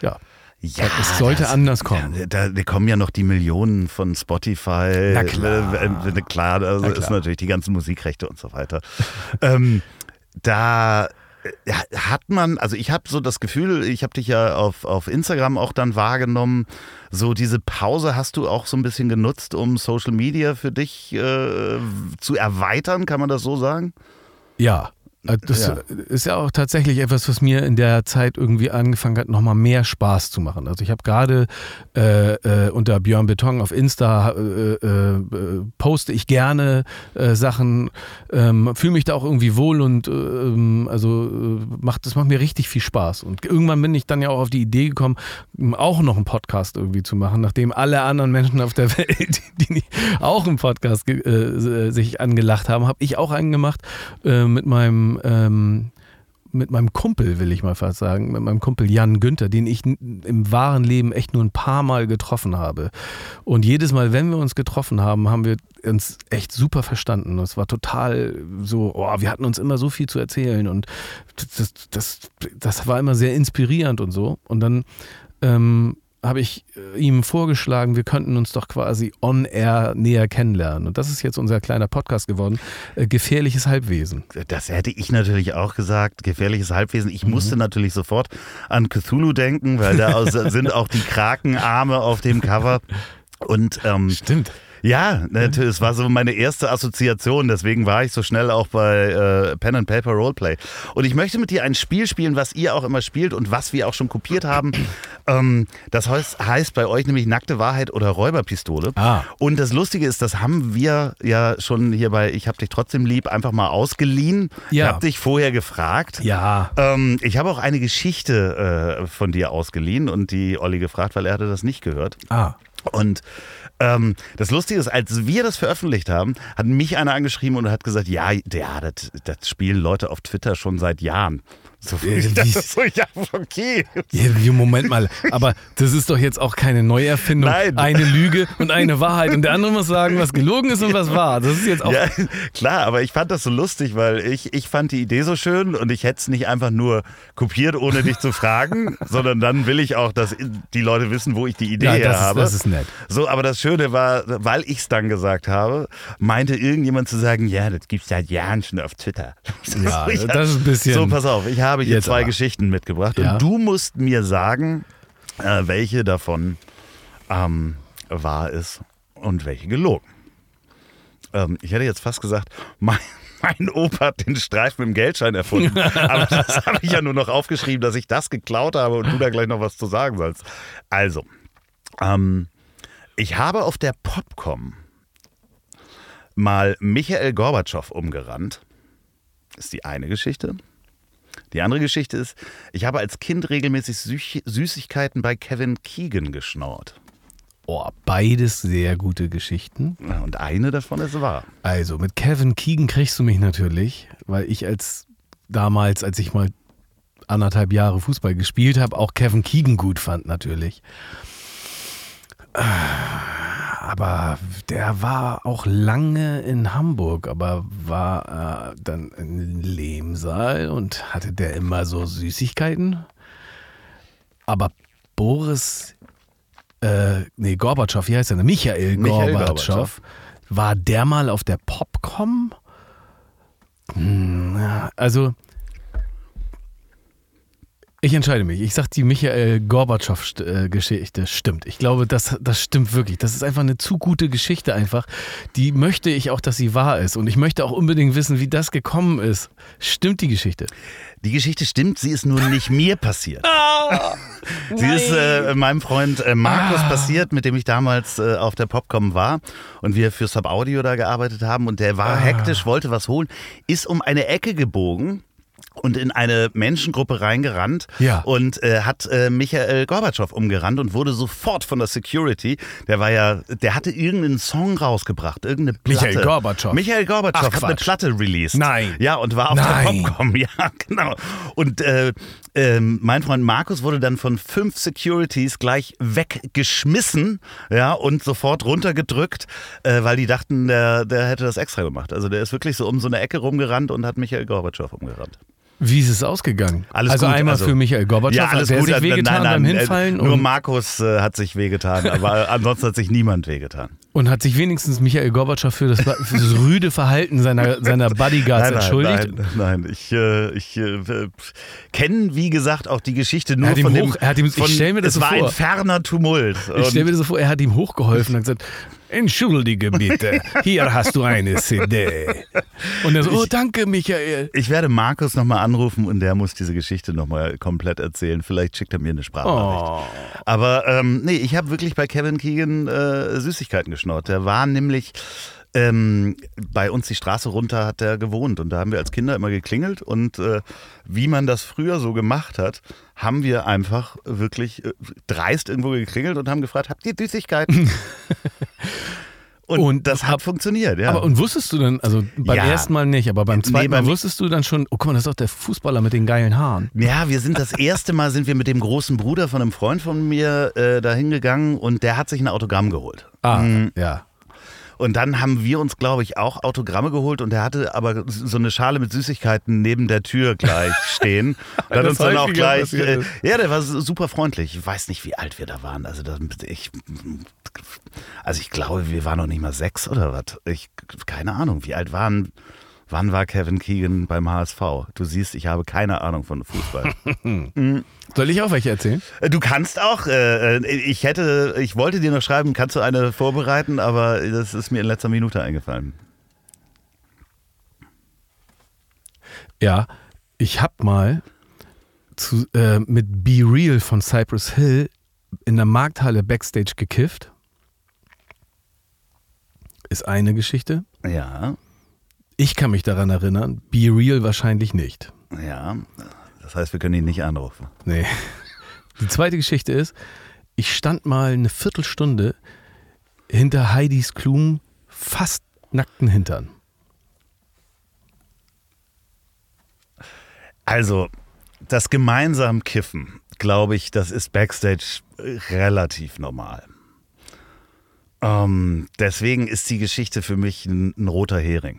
ja. Ja, es sollte das, anders kommen. Da, da, kommen ja noch die Millionen von Spotify. Na klar. Äh, äh, klar, also Na klar. ist natürlich die ganzen Musikrechte und so weiter. ähm, da hat man, also ich habe so das Gefühl, ich habe dich ja auf, auf Instagram auch dann wahrgenommen, so diese Pause hast du auch so ein bisschen genutzt, um Social Media für dich äh, zu erweitern, kann man das so sagen? Ja, das ja. ist ja auch tatsächlich etwas, was mir in der Zeit irgendwie angefangen hat, nochmal mehr Spaß zu machen. Also ich habe gerade äh, äh, unter Björn Beton auf Insta äh, äh, poste ich gerne äh, Sachen, ähm, fühle mich da auch irgendwie wohl und ähm, also macht das macht mir richtig viel Spaß. Und irgendwann bin ich dann ja auch auf die Idee gekommen, auch noch einen Podcast irgendwie zu machen, nachdem alle anderen Menschen auf der Welt, die auch einen Podcast sich angelacht haben, habe ich auch einen gemacht mit meinem ähm, mit meinem Kumpel, will ich mal fast sagen, mit meinem Kumpel Jan Günther, den ich im wahren Leben echt nur ein paar Mal getroffen habe. Und jedes Mal, wenn wir uns getroffen haben, haben wir uns echt super verstanden. Es war total so, oh, wir hatten uns immer so viel zu erzählen und das, das, das war immer sehr inspirierend und so. Und dann ähm, habe ich äh, ihm vorgeschlagen, wir könnten uns doch quasi on-air näher kennenlernen. Und das ist jetzt unser kleiner Podcast geworden. Äh, gefährliches Halbwesen. Das hätte ich natürlich auch gesagt. Gefährliches Halbwesen. Ich mhm. musste natürlich sofort an Cthulhu denken, weil da sind auch die Krakenarme auf dem Cover. Und ähm, Stimmt. Ja, natürlich. Es war so meine erste Assoziation. Deswegen war ich so schnell auch bei äh, Pen and Paper Roleplay. Und ich möchte mit dir ein Spiel spielen, was ihr auch immer spielt und was wir auch schon kopiert haben. Ähm, das heißt, heißt bei euch nämlich nackte Wahrheit oder Räuberpistole. Ah. Und das Lustige ist, das haben wir ja schon hier bei Ich hab dich trotzdem lieb einfach mal ausgeliehen. Ja. Ich hab dich vorher gefragt. Ja. Ähm, ich habe auch eine Geschichte äh, von dir ausgeliehen und die Olli gefragt, weil er hatte das nicht gehört. Ah. Und ähm, das Lustige ist, als wir das veröffentlicht haben, hat mich einer angeschrieben und hat gesagt, ja, ja das, das spielen Leute auf Twitter schon seit Jahren. So, dachte so, ja, okay. Moment mal, aber das ist doch jetzt auch keine Neuerfindung. Nein. Eine Lüge und eine Wahrheit. Und der andere muss sagen, was gelogen ist und was wahr. Das ist jetzt auch. Ja, klar, aber ich fand das so lustig, weil ich, ich fand die Idee so schön und ich hätte es nicht einfach nur kopiert, ohne dich zu fragen, sondern dann will ich auch, dass die Leute wissen, wo ich die Idee Ja, her ist, habe. das ist nett. So, aber das Schöne war, weil ich es dann gesagt habe, meinte irgendjemand zu sagen, ja, das gibt's seit Jahren schon auf Twitter. Ja, das ist ein bisschen- So, pass auf, ich habe hier Jetzt zwei aber. Geschichten mitgebracht Ja. und du musst mir sagen, äh, welche davon ähm, wahr ist und welche gelogen. Ähm, ich hätte jetzt fast gesagt, mein, mein Opa hat den Streifen im Geldschein erfunden. Aber das habe ich ja nur noch aufgeschrieben, dass ich das geklaut habe und du da gleich noch was zu sagen sollst. Also, ähm, ich habe auf der Popcom mal Michael Gorbatschow umgerannt. Ist die eine Geschichte. Die andere Geschichte ist, ich habe als Kind regelmäßig Süß Süßigkeiten bei Kevin Keegan geschnaut. Oh, beides sehr gute Geschichten. Und eine davon ist wahr. Also, mit Kevin Keegan kriegst du mich natürlich, weil ich als damals, als ich mal anderthalb Jahre Fußball gespielt habe, auch Kevin Keegan gut fand natürlich. Aber der war auch lange in Hamburg, aber war äh, dann in Lehmsaal und hatte der immer so Süßigkeiten. Aber Boris, äh, nee, Gorbatschow, wie heißt der? Michael, Michael Gorbatschow. Gorbatschow. War der mal auf der Popcom? Hm, also, ich entscheide mich. Ich sag, die Michael Gorbatschow-Geschichte stimmt. Ich glaube, das, das stimmt wirklich. Das ist einfach eine zu gute Geschichte einfach. Die möchte ich auch, dass sie wahr ist. Und ich möchte auch unbedingt wissen, wie das gekommen ist. Stimmt die Geschichte? Die Geschichte stimmt, sie ist nur nicht mir passiert. sie ist äh, meinem Freund äh, Markus Ah. passiert, mit dem ich damals äh, auf der Popcom war und wir für Sub Audio da gearbeitet haben und der war hektisch, wollte was holen, ist um eine Ecke gebogen. Und in eine Menschengruppe reingerannt Ja. und äh, hat äh, Michael Gorbatschow umgerannt und wurde sofort von der Security, der war ja, der hatte irgendeinen Song rausgebracht, irgendeine Platte. Michael Gorbatschow. Michael Gorbatschow Ach, hat eine Quatsch. Platte released. Nein. Ja, und war auf Nein. der Popcom. Ja, genau. Und äh, ähm, mein Freund Markus wurde dann von fünf Securities gleich weggeschmissen, ja, und sofort runtergedrückt, äh, weil die dachten, der, der hätte das extra gemacht. Also der ist wirklich so um so eine Ecke rumgerannt und hat Michael Gorbatschow umgerannt. Wie ist es ausgegangen? Alles also gut, einmal also- für Michael Gorbatschow, Ja, alles hat gut. sich Nein, wehgetan nein, beim nein, Hinfallen äh, Nur Markus äh, hat sich wehgetan, aber ansonsten hat sich niemand wehgetan. und hat sich wenigstens Michael Gorbatschow für das, für das rüde Verhalten seiner, seiner Bodyguards Nein, entschuldigt. Nein, nein, ich, äh, ich äh, kenne, wie gesagt, auch die Geschichte nur von hoch- dem. er hat ihm- ich von, stell mir das es so war vor. ein ferner Tumult. Ich stelle mir das so vor, er hat ihm hochgeholfen und hat gesagt, entschuldige bitte, hier hast du eine CD. Und er so, oh danke Michael. Ich werde Markus nochmal anrufen und der muss diese Geschichte nochmal komplett erzählen. Vielleicht schickt er mir eine Sprachnachricht. Oh. Aber ähm, nee, ich habe wirklich bei Kevin Keegan äh, Süßigkeiten geschnort. Der war nämlich ähm, bei uns die Straße runter hat er gewohnt und da haben wir als Kinder immer geklingelt und äh, wie man das früher so gemacht hat, haben wir einfach wirklich äh, dreist irgendwo geklingelt und haben gefragt, habt ihr Süßigkeiten? Und, Und das hat ab- funktioniert, ja. Aber und wusstest du dann, also beim Ja. ersten Mal nicht, aber beim Nee, zweiten beim- Mal wusstest du dann schon, oh guck mal, das ist doch der Fußballer mit den geilen Haaren. Ja, wir sind das erste Mal sind wir mit dem großen Bruder von einem Freund von mir äh, da hingegangen und der hat sich ein Autogramm geholt. Ah, Mhm. ja. Und dann haben wir uns, glaube ich, auch Autogramme geholt und der hatte aber so eine Schale mit Süßigkeiten neben der Tür gleich stehen. Und hat uns dann auch gleich. Äh, ja, der war super freundlich. Ich weiß nicht, wie alt wir da waren. Also, das, ich. Also, ich glaube, wir waren noch nicht mal sechs oder was. Ich, keine Ahnung, wie alt waren. Wann war Kevin Keegan beim HSV? Du siehst, ich habe keine Ahnung von Fußball. Soll ich auch welche erzählen? Äh, Du kannst auch, äh, äh, ich hätte, ich wollte dir noch schreiben, kannst du eine vorbereiten, aber das ist mir in letzter Minute eingefallen. Ja, ich hab mal zu, äh, mit Be Real von Cypress Hill in der Markthalle Backstage gekifft. Ist eine Geschichte. Ja, Ich kann mich daran erinnern, Be Real wahrscheinlich nicht. ja. Das heißt, wir können ihn nicht anrufen. Nee. Die zweite Geschichte ist, ich stand mal eine Viertelstunde hinter Heidis Klum fast nackten Hintern. Also, das gemeinsam Kiffen, glaube ich, das ist Backstage relativ normal. Ähm, deswegen ist die Geschichte für mich ein, ein roter Hering.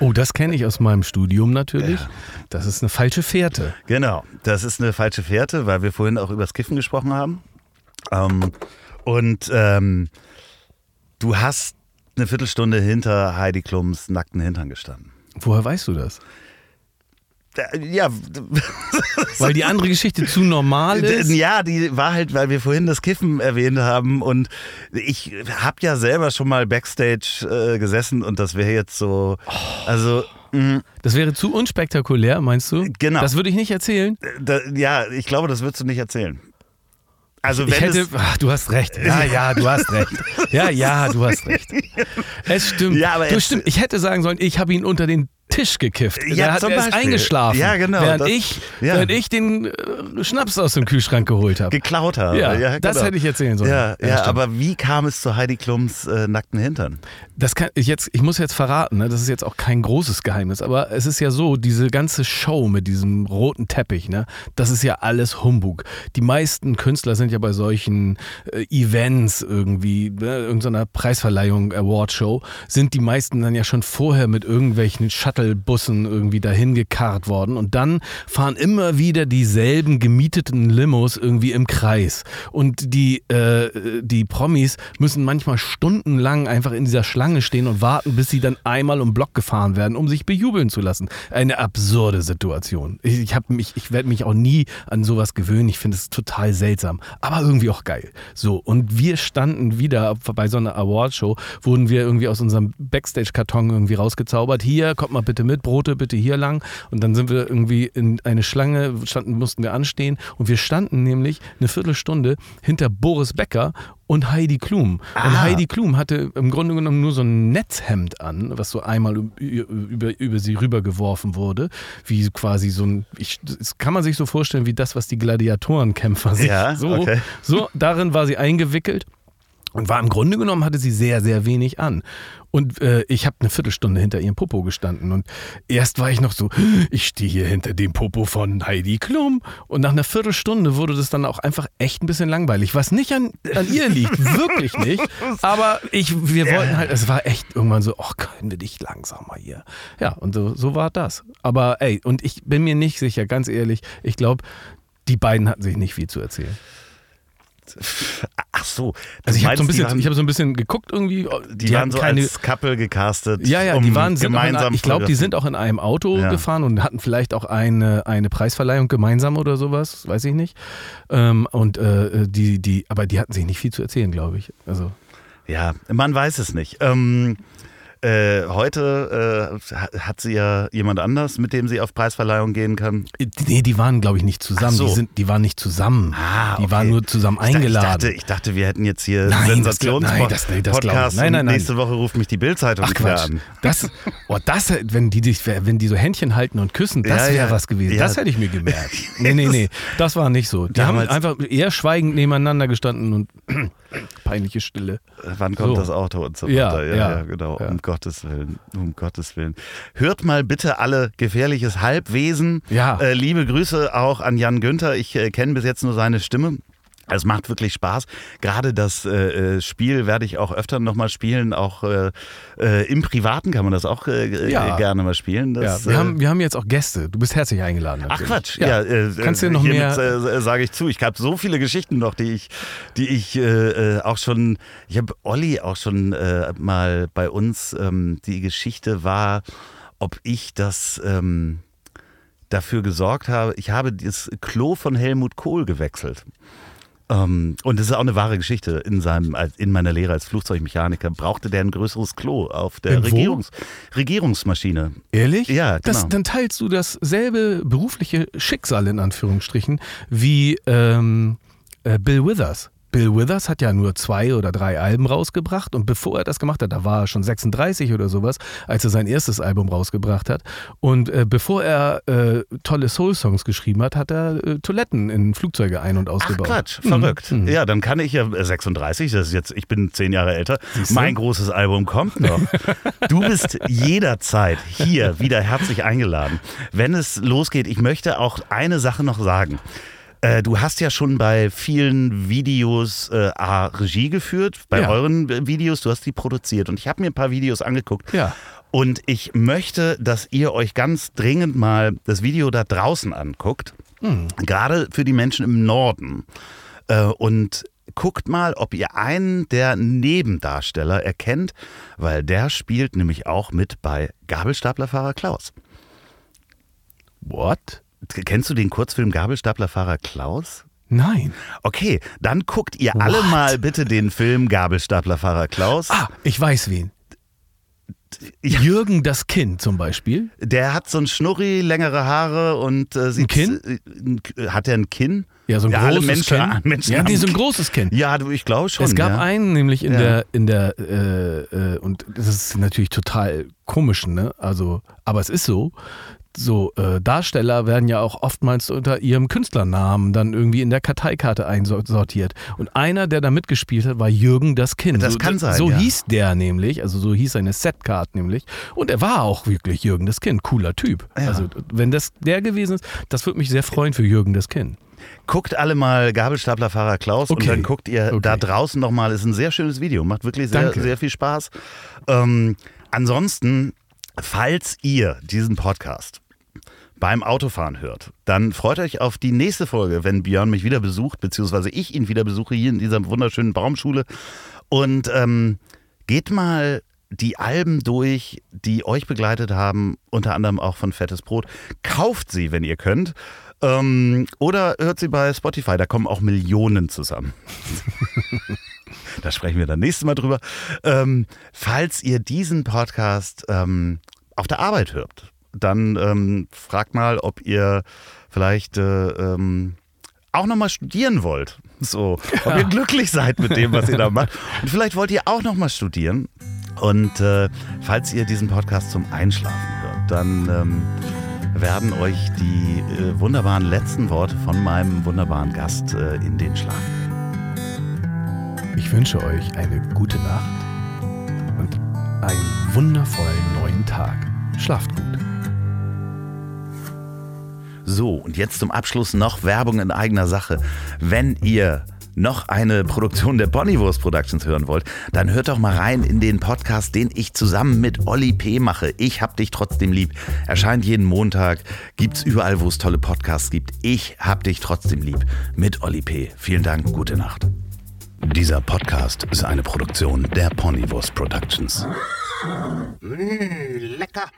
Oh, das kenne ich aus meinem Studium natürlich. Das ist eine falsche Fährte. Genau, das ist eine falsche Fährte, weil wir vorhin auch über das Kiffen gesprochen haben. Ähm, und ähm, du hast eine Viertelstunde hinter Heidi Klums nackten Hintern gestanden. Woher weißt du das? Äh, Ja, Weil die andere Geschichte zu normal ist? ja, die war halt, weil wir vorhin das Kiffen erwähnt haben und ich habe ja selber schon mal Backstage äh, gesessen und das wäre jetzt so, also mh, Das wäre zu unspektakulär, meinst du? Genau. Das würde ich nicht erzählen. da, ja, ich glaube, das würdest du nicht erzählen. Also Ich wenn hätte, es, ach, du hast recht. Ja, ja, du hast recht. Ja, ja, du hast recht. Es stimmt. Ja, aber du es- stimmt. Ich hätte sagen sollen, ich habe ihn unter den Tisch gekifft. Ja, da hat er Beispiel. eingeschlafen. Ja, genau, Während, das- ich, ja. während ich den äh, Schnaps aus dem Kühlschrank geholt habe. geklaut habe. Ja, das genau. hätte ich erzählen sollen. Ja, ja, aber wie kam es zu Heidi Klums äh, nackten Hintern? Das kann ich jetzt, ich muss jetzt verraten, ne? das ist jetzt auch kein großes Geheimnis, aber es ist ja so, diese ganze Show mit diesem roten Teppich, ne, das ist ja alles Humbug. Die meisten Künstler sind ja bei solchen äh, Events irgendwie, ne, irgendeiner Preisverleihung, Awardshow, sind die meisten dann ja schon vorher mit irgendwelchen Shuttlebussen irgendwie dahin gekarrt worden und dann fahren immer wieder dieselben gemieteten Limos irgendwie im Kreis. Und die, äh, die Promis müssen manchmal stundenlang einfach in dieser Schlange stehen und warten, bis sie dann einmal um Block gefahren werden, um sich bejubeln zu lassen. Eine absurde Situation. Ich, ich, mich, ich werde mich auch nie an sowas gewöhnen. Ich finde es total seltsam, aber irgendwie auch geil. So, und wir standen wieder bei so einer Awardshow, wurden wir irgendwie aus unserem Backstage-Karton irgendwie rausgezaubert. Hier, kommt mal bitte mit, Brote bitte hier lang. Und dann sind wir irgendwie in eine Schlange, standen, mussten wir anstehen. Und wir standen nämlich eine Viertelstunde hinter Boris Becker und Heidi Klum. Und Ah. Heidi Klum hatte im Grunde genommen nur so ein Netzhemd an, was so einmal über, über sie rübergeworfen wurde. Wie quasi so ein, ich, das kann man sich so vorstellen, wie das, was die Gladiatorenkämpfer sich Ja, so, okay. so, darin war sie eingewickelt. Und war im Grunde genommen, hatte sie sehr, sehr wenig an. Und äh, ich habe eine Viertelstunde hinter ihrem Popo gestanden. Und erst war ich noch so, ich stehe hier hinter dem Popo von Heidi Klum. Und nach einer Viertelstunde wurde das dann auch einfach echt ein bisschen langweilig. Was nicht an, an ihr liegt, wirklich nicht. Aber ich, wir wollten halt, es war echt irgendwann so, ach, können wir dich langsamer hier. Ja, und so, so war das. Aber ey, und ich bin mir nicht sicher, ganz ehrlich, ich glaube, die beiden hatten sich nicht viel zu erzählen. Ach so. Also ich habe so, ein bisschen- die waren, ich hab so ein bisschen geguckt irgendwie. die waren hatten so als Couple gecastet. ja, ja, um die waren, gemeinsam ich glaube, die sind auch in einem Auto Ja. gefahren und hatten vielleicht auch eine, eine Preisverleihung gemeinsam oder sowas, weiß ich nicht. Ähm, und äh, die, die, aber die hatten sich nicht viel zu erzählen, glaube ich. Also Ja, man weiß es nicht. Ähm, äh, heute äh, ha- hat sie ja jemand anders, mit dem sie auf Preisverleihung gehen kann. nee, die waren, glaube ich, nicht zusammen. So. Die, sind, die waren nicht zusammen. Ah, die okay. waren nur zusammen Ich dachte- eingeladen. Ich dachte, ich dachte, wir hätten jetzt hier Nein, das glaub- Sensations nein, das- Podcast nein, nein, nächste Woche ruft mich die Bildzeitung Ach wieder Quatsch. an. Das, oh, das, wenn die, wenn die so Händchen halten und küssen, das Ja, wäre ja. was gewesen. Ja. Das hätte ich mir gemerkt. Nee, nee, nee. Das war nicht so. Die Damals- haben einfach eher schweigend nebeneinander gestanden und Peinliche Stille. Wann kommt So. das Auto und so Ja, weiter? Ja, ja, ja, genau. ja. Um Gottes Willen. Um Gottes Willen. Hört mal bitte alle gefährliches Halbwesen. Ja. Äh, liebe Grüße auch an Jan Günther. Ich äh, kenne bis jetzt nur seine Stimme. Es macht wirklich Spaß. Gerade das äh, äh, Spiel werde ich auch öfter nochmal spielen. Auch äh, äh, im Privaten kann man das auch äh, Ja. äh, gerne mal spielen. Ja, Das, wir, äh, haben, wir haben jetzt auch Gäste. Du bist herzlich eingeladen. Ach natürlich. Quatsch, ja, Kannst du noch hiermit, mehr. äh, sage ich zu. Ich habe so viele Geschichten noch, die ich, die ich auch schon. Ich habe Olli auch schon mal bei uns. Ähm, die Geschichte war, ob ich das ähm, dafür gesorgt habe. Ich habe das Klo von Helmut Kohl gewechselt. Ähm, und das ist auch eine wahre Geschichte. In, seinem, als- in meiner Lehre als Flugzeugmechaniker brauchte der ein größeres Klo auf der? Regierungs, Regierungsmaschine. Ehrlich? Ja, das, genau. Dann teilst du dasselbe berufliche Schicksal in Anführungsstrichen wie ähm, äh, Bill Withers. Bill Withers hat ja nur zwei oder drei Alben rausgebracht und bevor er das gemacht hat, da war er schon 36 oder sowas, als er sein erstes Album rausgebracht hat. Und äh, bevor er äh, tolle Soul-Songs geschrieben hat, hat er äh, Toiletten in Flugzeuge ein- und Ach ausgebaut. Quatsch, Mhm. verrückt. Mhm. Ja, dann kann ich ja äh, 36, das ist jetzt, ich bin zehn Jahre älter. Mein großes Album kommt noch. Du bist jederzeit hier wieder herzlich eingeladen. Wenn es losgeht, ich möchte auch eine Sache noch sagen. Äh, Du hast ja schon bei vielen Videos äh, A, Regie geführt, bei Ja. euren äh, Videos, du hast die produziert und ich habe mir ein paar Videos angeguckt. Ja. Und ich möchte, dass ihr euch ganz dringend mal das Video da draußen anguckt. Gerade für die Menschen im Norden. Äh, und guckt mal, ob ihr einen der Nebendarsteller erkennt, weil der spielt nämlich auch mit bei Gabelstaplerfahrer Klaus. What? Kennst du den Kurzfilm Gabelstaplerfahrer Klaus? Nein. Okay, dann guckt ihr alle What? mal bitte den Film Gabelstaplerfahrer Klaus. Ah, ich weiß wen. Jürgen das Kind zum Beispiel. Der hat so ein Schnurri, längere Haare und äh, sieht. Kinn? äh, ein- Hat er ein Kinn? Ja, so ein Ja, alle großes Menschen- Kinn. Menschen ja, nee, so ein Kinn. großes Kinn. Ja, du, ich glaube schon. es gab ja. einen nämlich in Ja. der, in der, äh, äh, und das ist natürlich total komisch, ne? Also, aber es ist so. So, äh, Darsteller werden ja auch oftmals unter ihrem Künstlernamen dann irgendwie in der Karteikarte einsortiert. Und einer, der da mitgespielt hat, war Jürgen das Kind. Das so, kann sein, So ja. hieß der nämlich, also so hieß seine Setcard nämlich. Und er war auch wirklich Jürgen das Kind. Cooler Typ. Ja. Also, wenn das der gewesen ist, das würde mich sehr freuen für Jürgen das Kind. Guckt alle mal Gabelstaplerfahrer Klaus und Okay. dann guckt ihr Okay. da draußen nochmal. Ist ein sehr schönes Video, macht wirklich sehr, Danke. sehr viel Spaß. Ähm, ansonsten, falls ihr diesen Podcast beim Autofahren hört, dann freut euch auf die nächste Folge, wenn Björn mich wieder besucht, beziehungsweise ich ihn wieder besuche hier in dieser wunderschönen Baumschule. Und ähm, geht mal die Alben durch, die euch begleitet haben, unter anderem auch von Fettes Brot. Kauft sie, wenn ihr könnt. Ähm, oder hört sie bei Spotify, da kommen auch Millionen zusammen. da sprechen wir dann nächstes Mal drüber. Ähm, falls ihr diesen Podcast ähm, auf der Arbeit hört, dann ähm, fragt mal, ob ihr vielleicht äh, ähm, auch nochmal studieren wollt. So, ob ihr glücklich seid mit dem, was ihr da macht. Und vielleicht wollt ihr auch nochmal studieren. Und äh, falls ihr diesen Podcast zum Einschlafen hört, dann ähm, werden euch die äh, wunderbaren letzten Worte von meinem wunderbaren Gast äh, in den Schlaf bringen. Ich wünsche euch eine gute Nacht und einen wundervollen neuen Tag. Schlaft gut. So, und jetzt zum Abschluss noch Werbung in eigener Sache. Wenn ihr noch eine Produktion der Ponywurst Productions hören wollt, dann hört doch mal rein in den Podcast, den ich zusammen mit Olli P. mache. Ich hab dich trotzdem lieb. Erscheint jeden Montag, gibt's überall, wo es tolle Podcasts gibt. Ich hab dich trotzdem lieb mit Olli P. Vielen Dank, gute Nacht. Dieser Podcast ist eine Produktion der Ponywurst Productions. Mmh, lecker.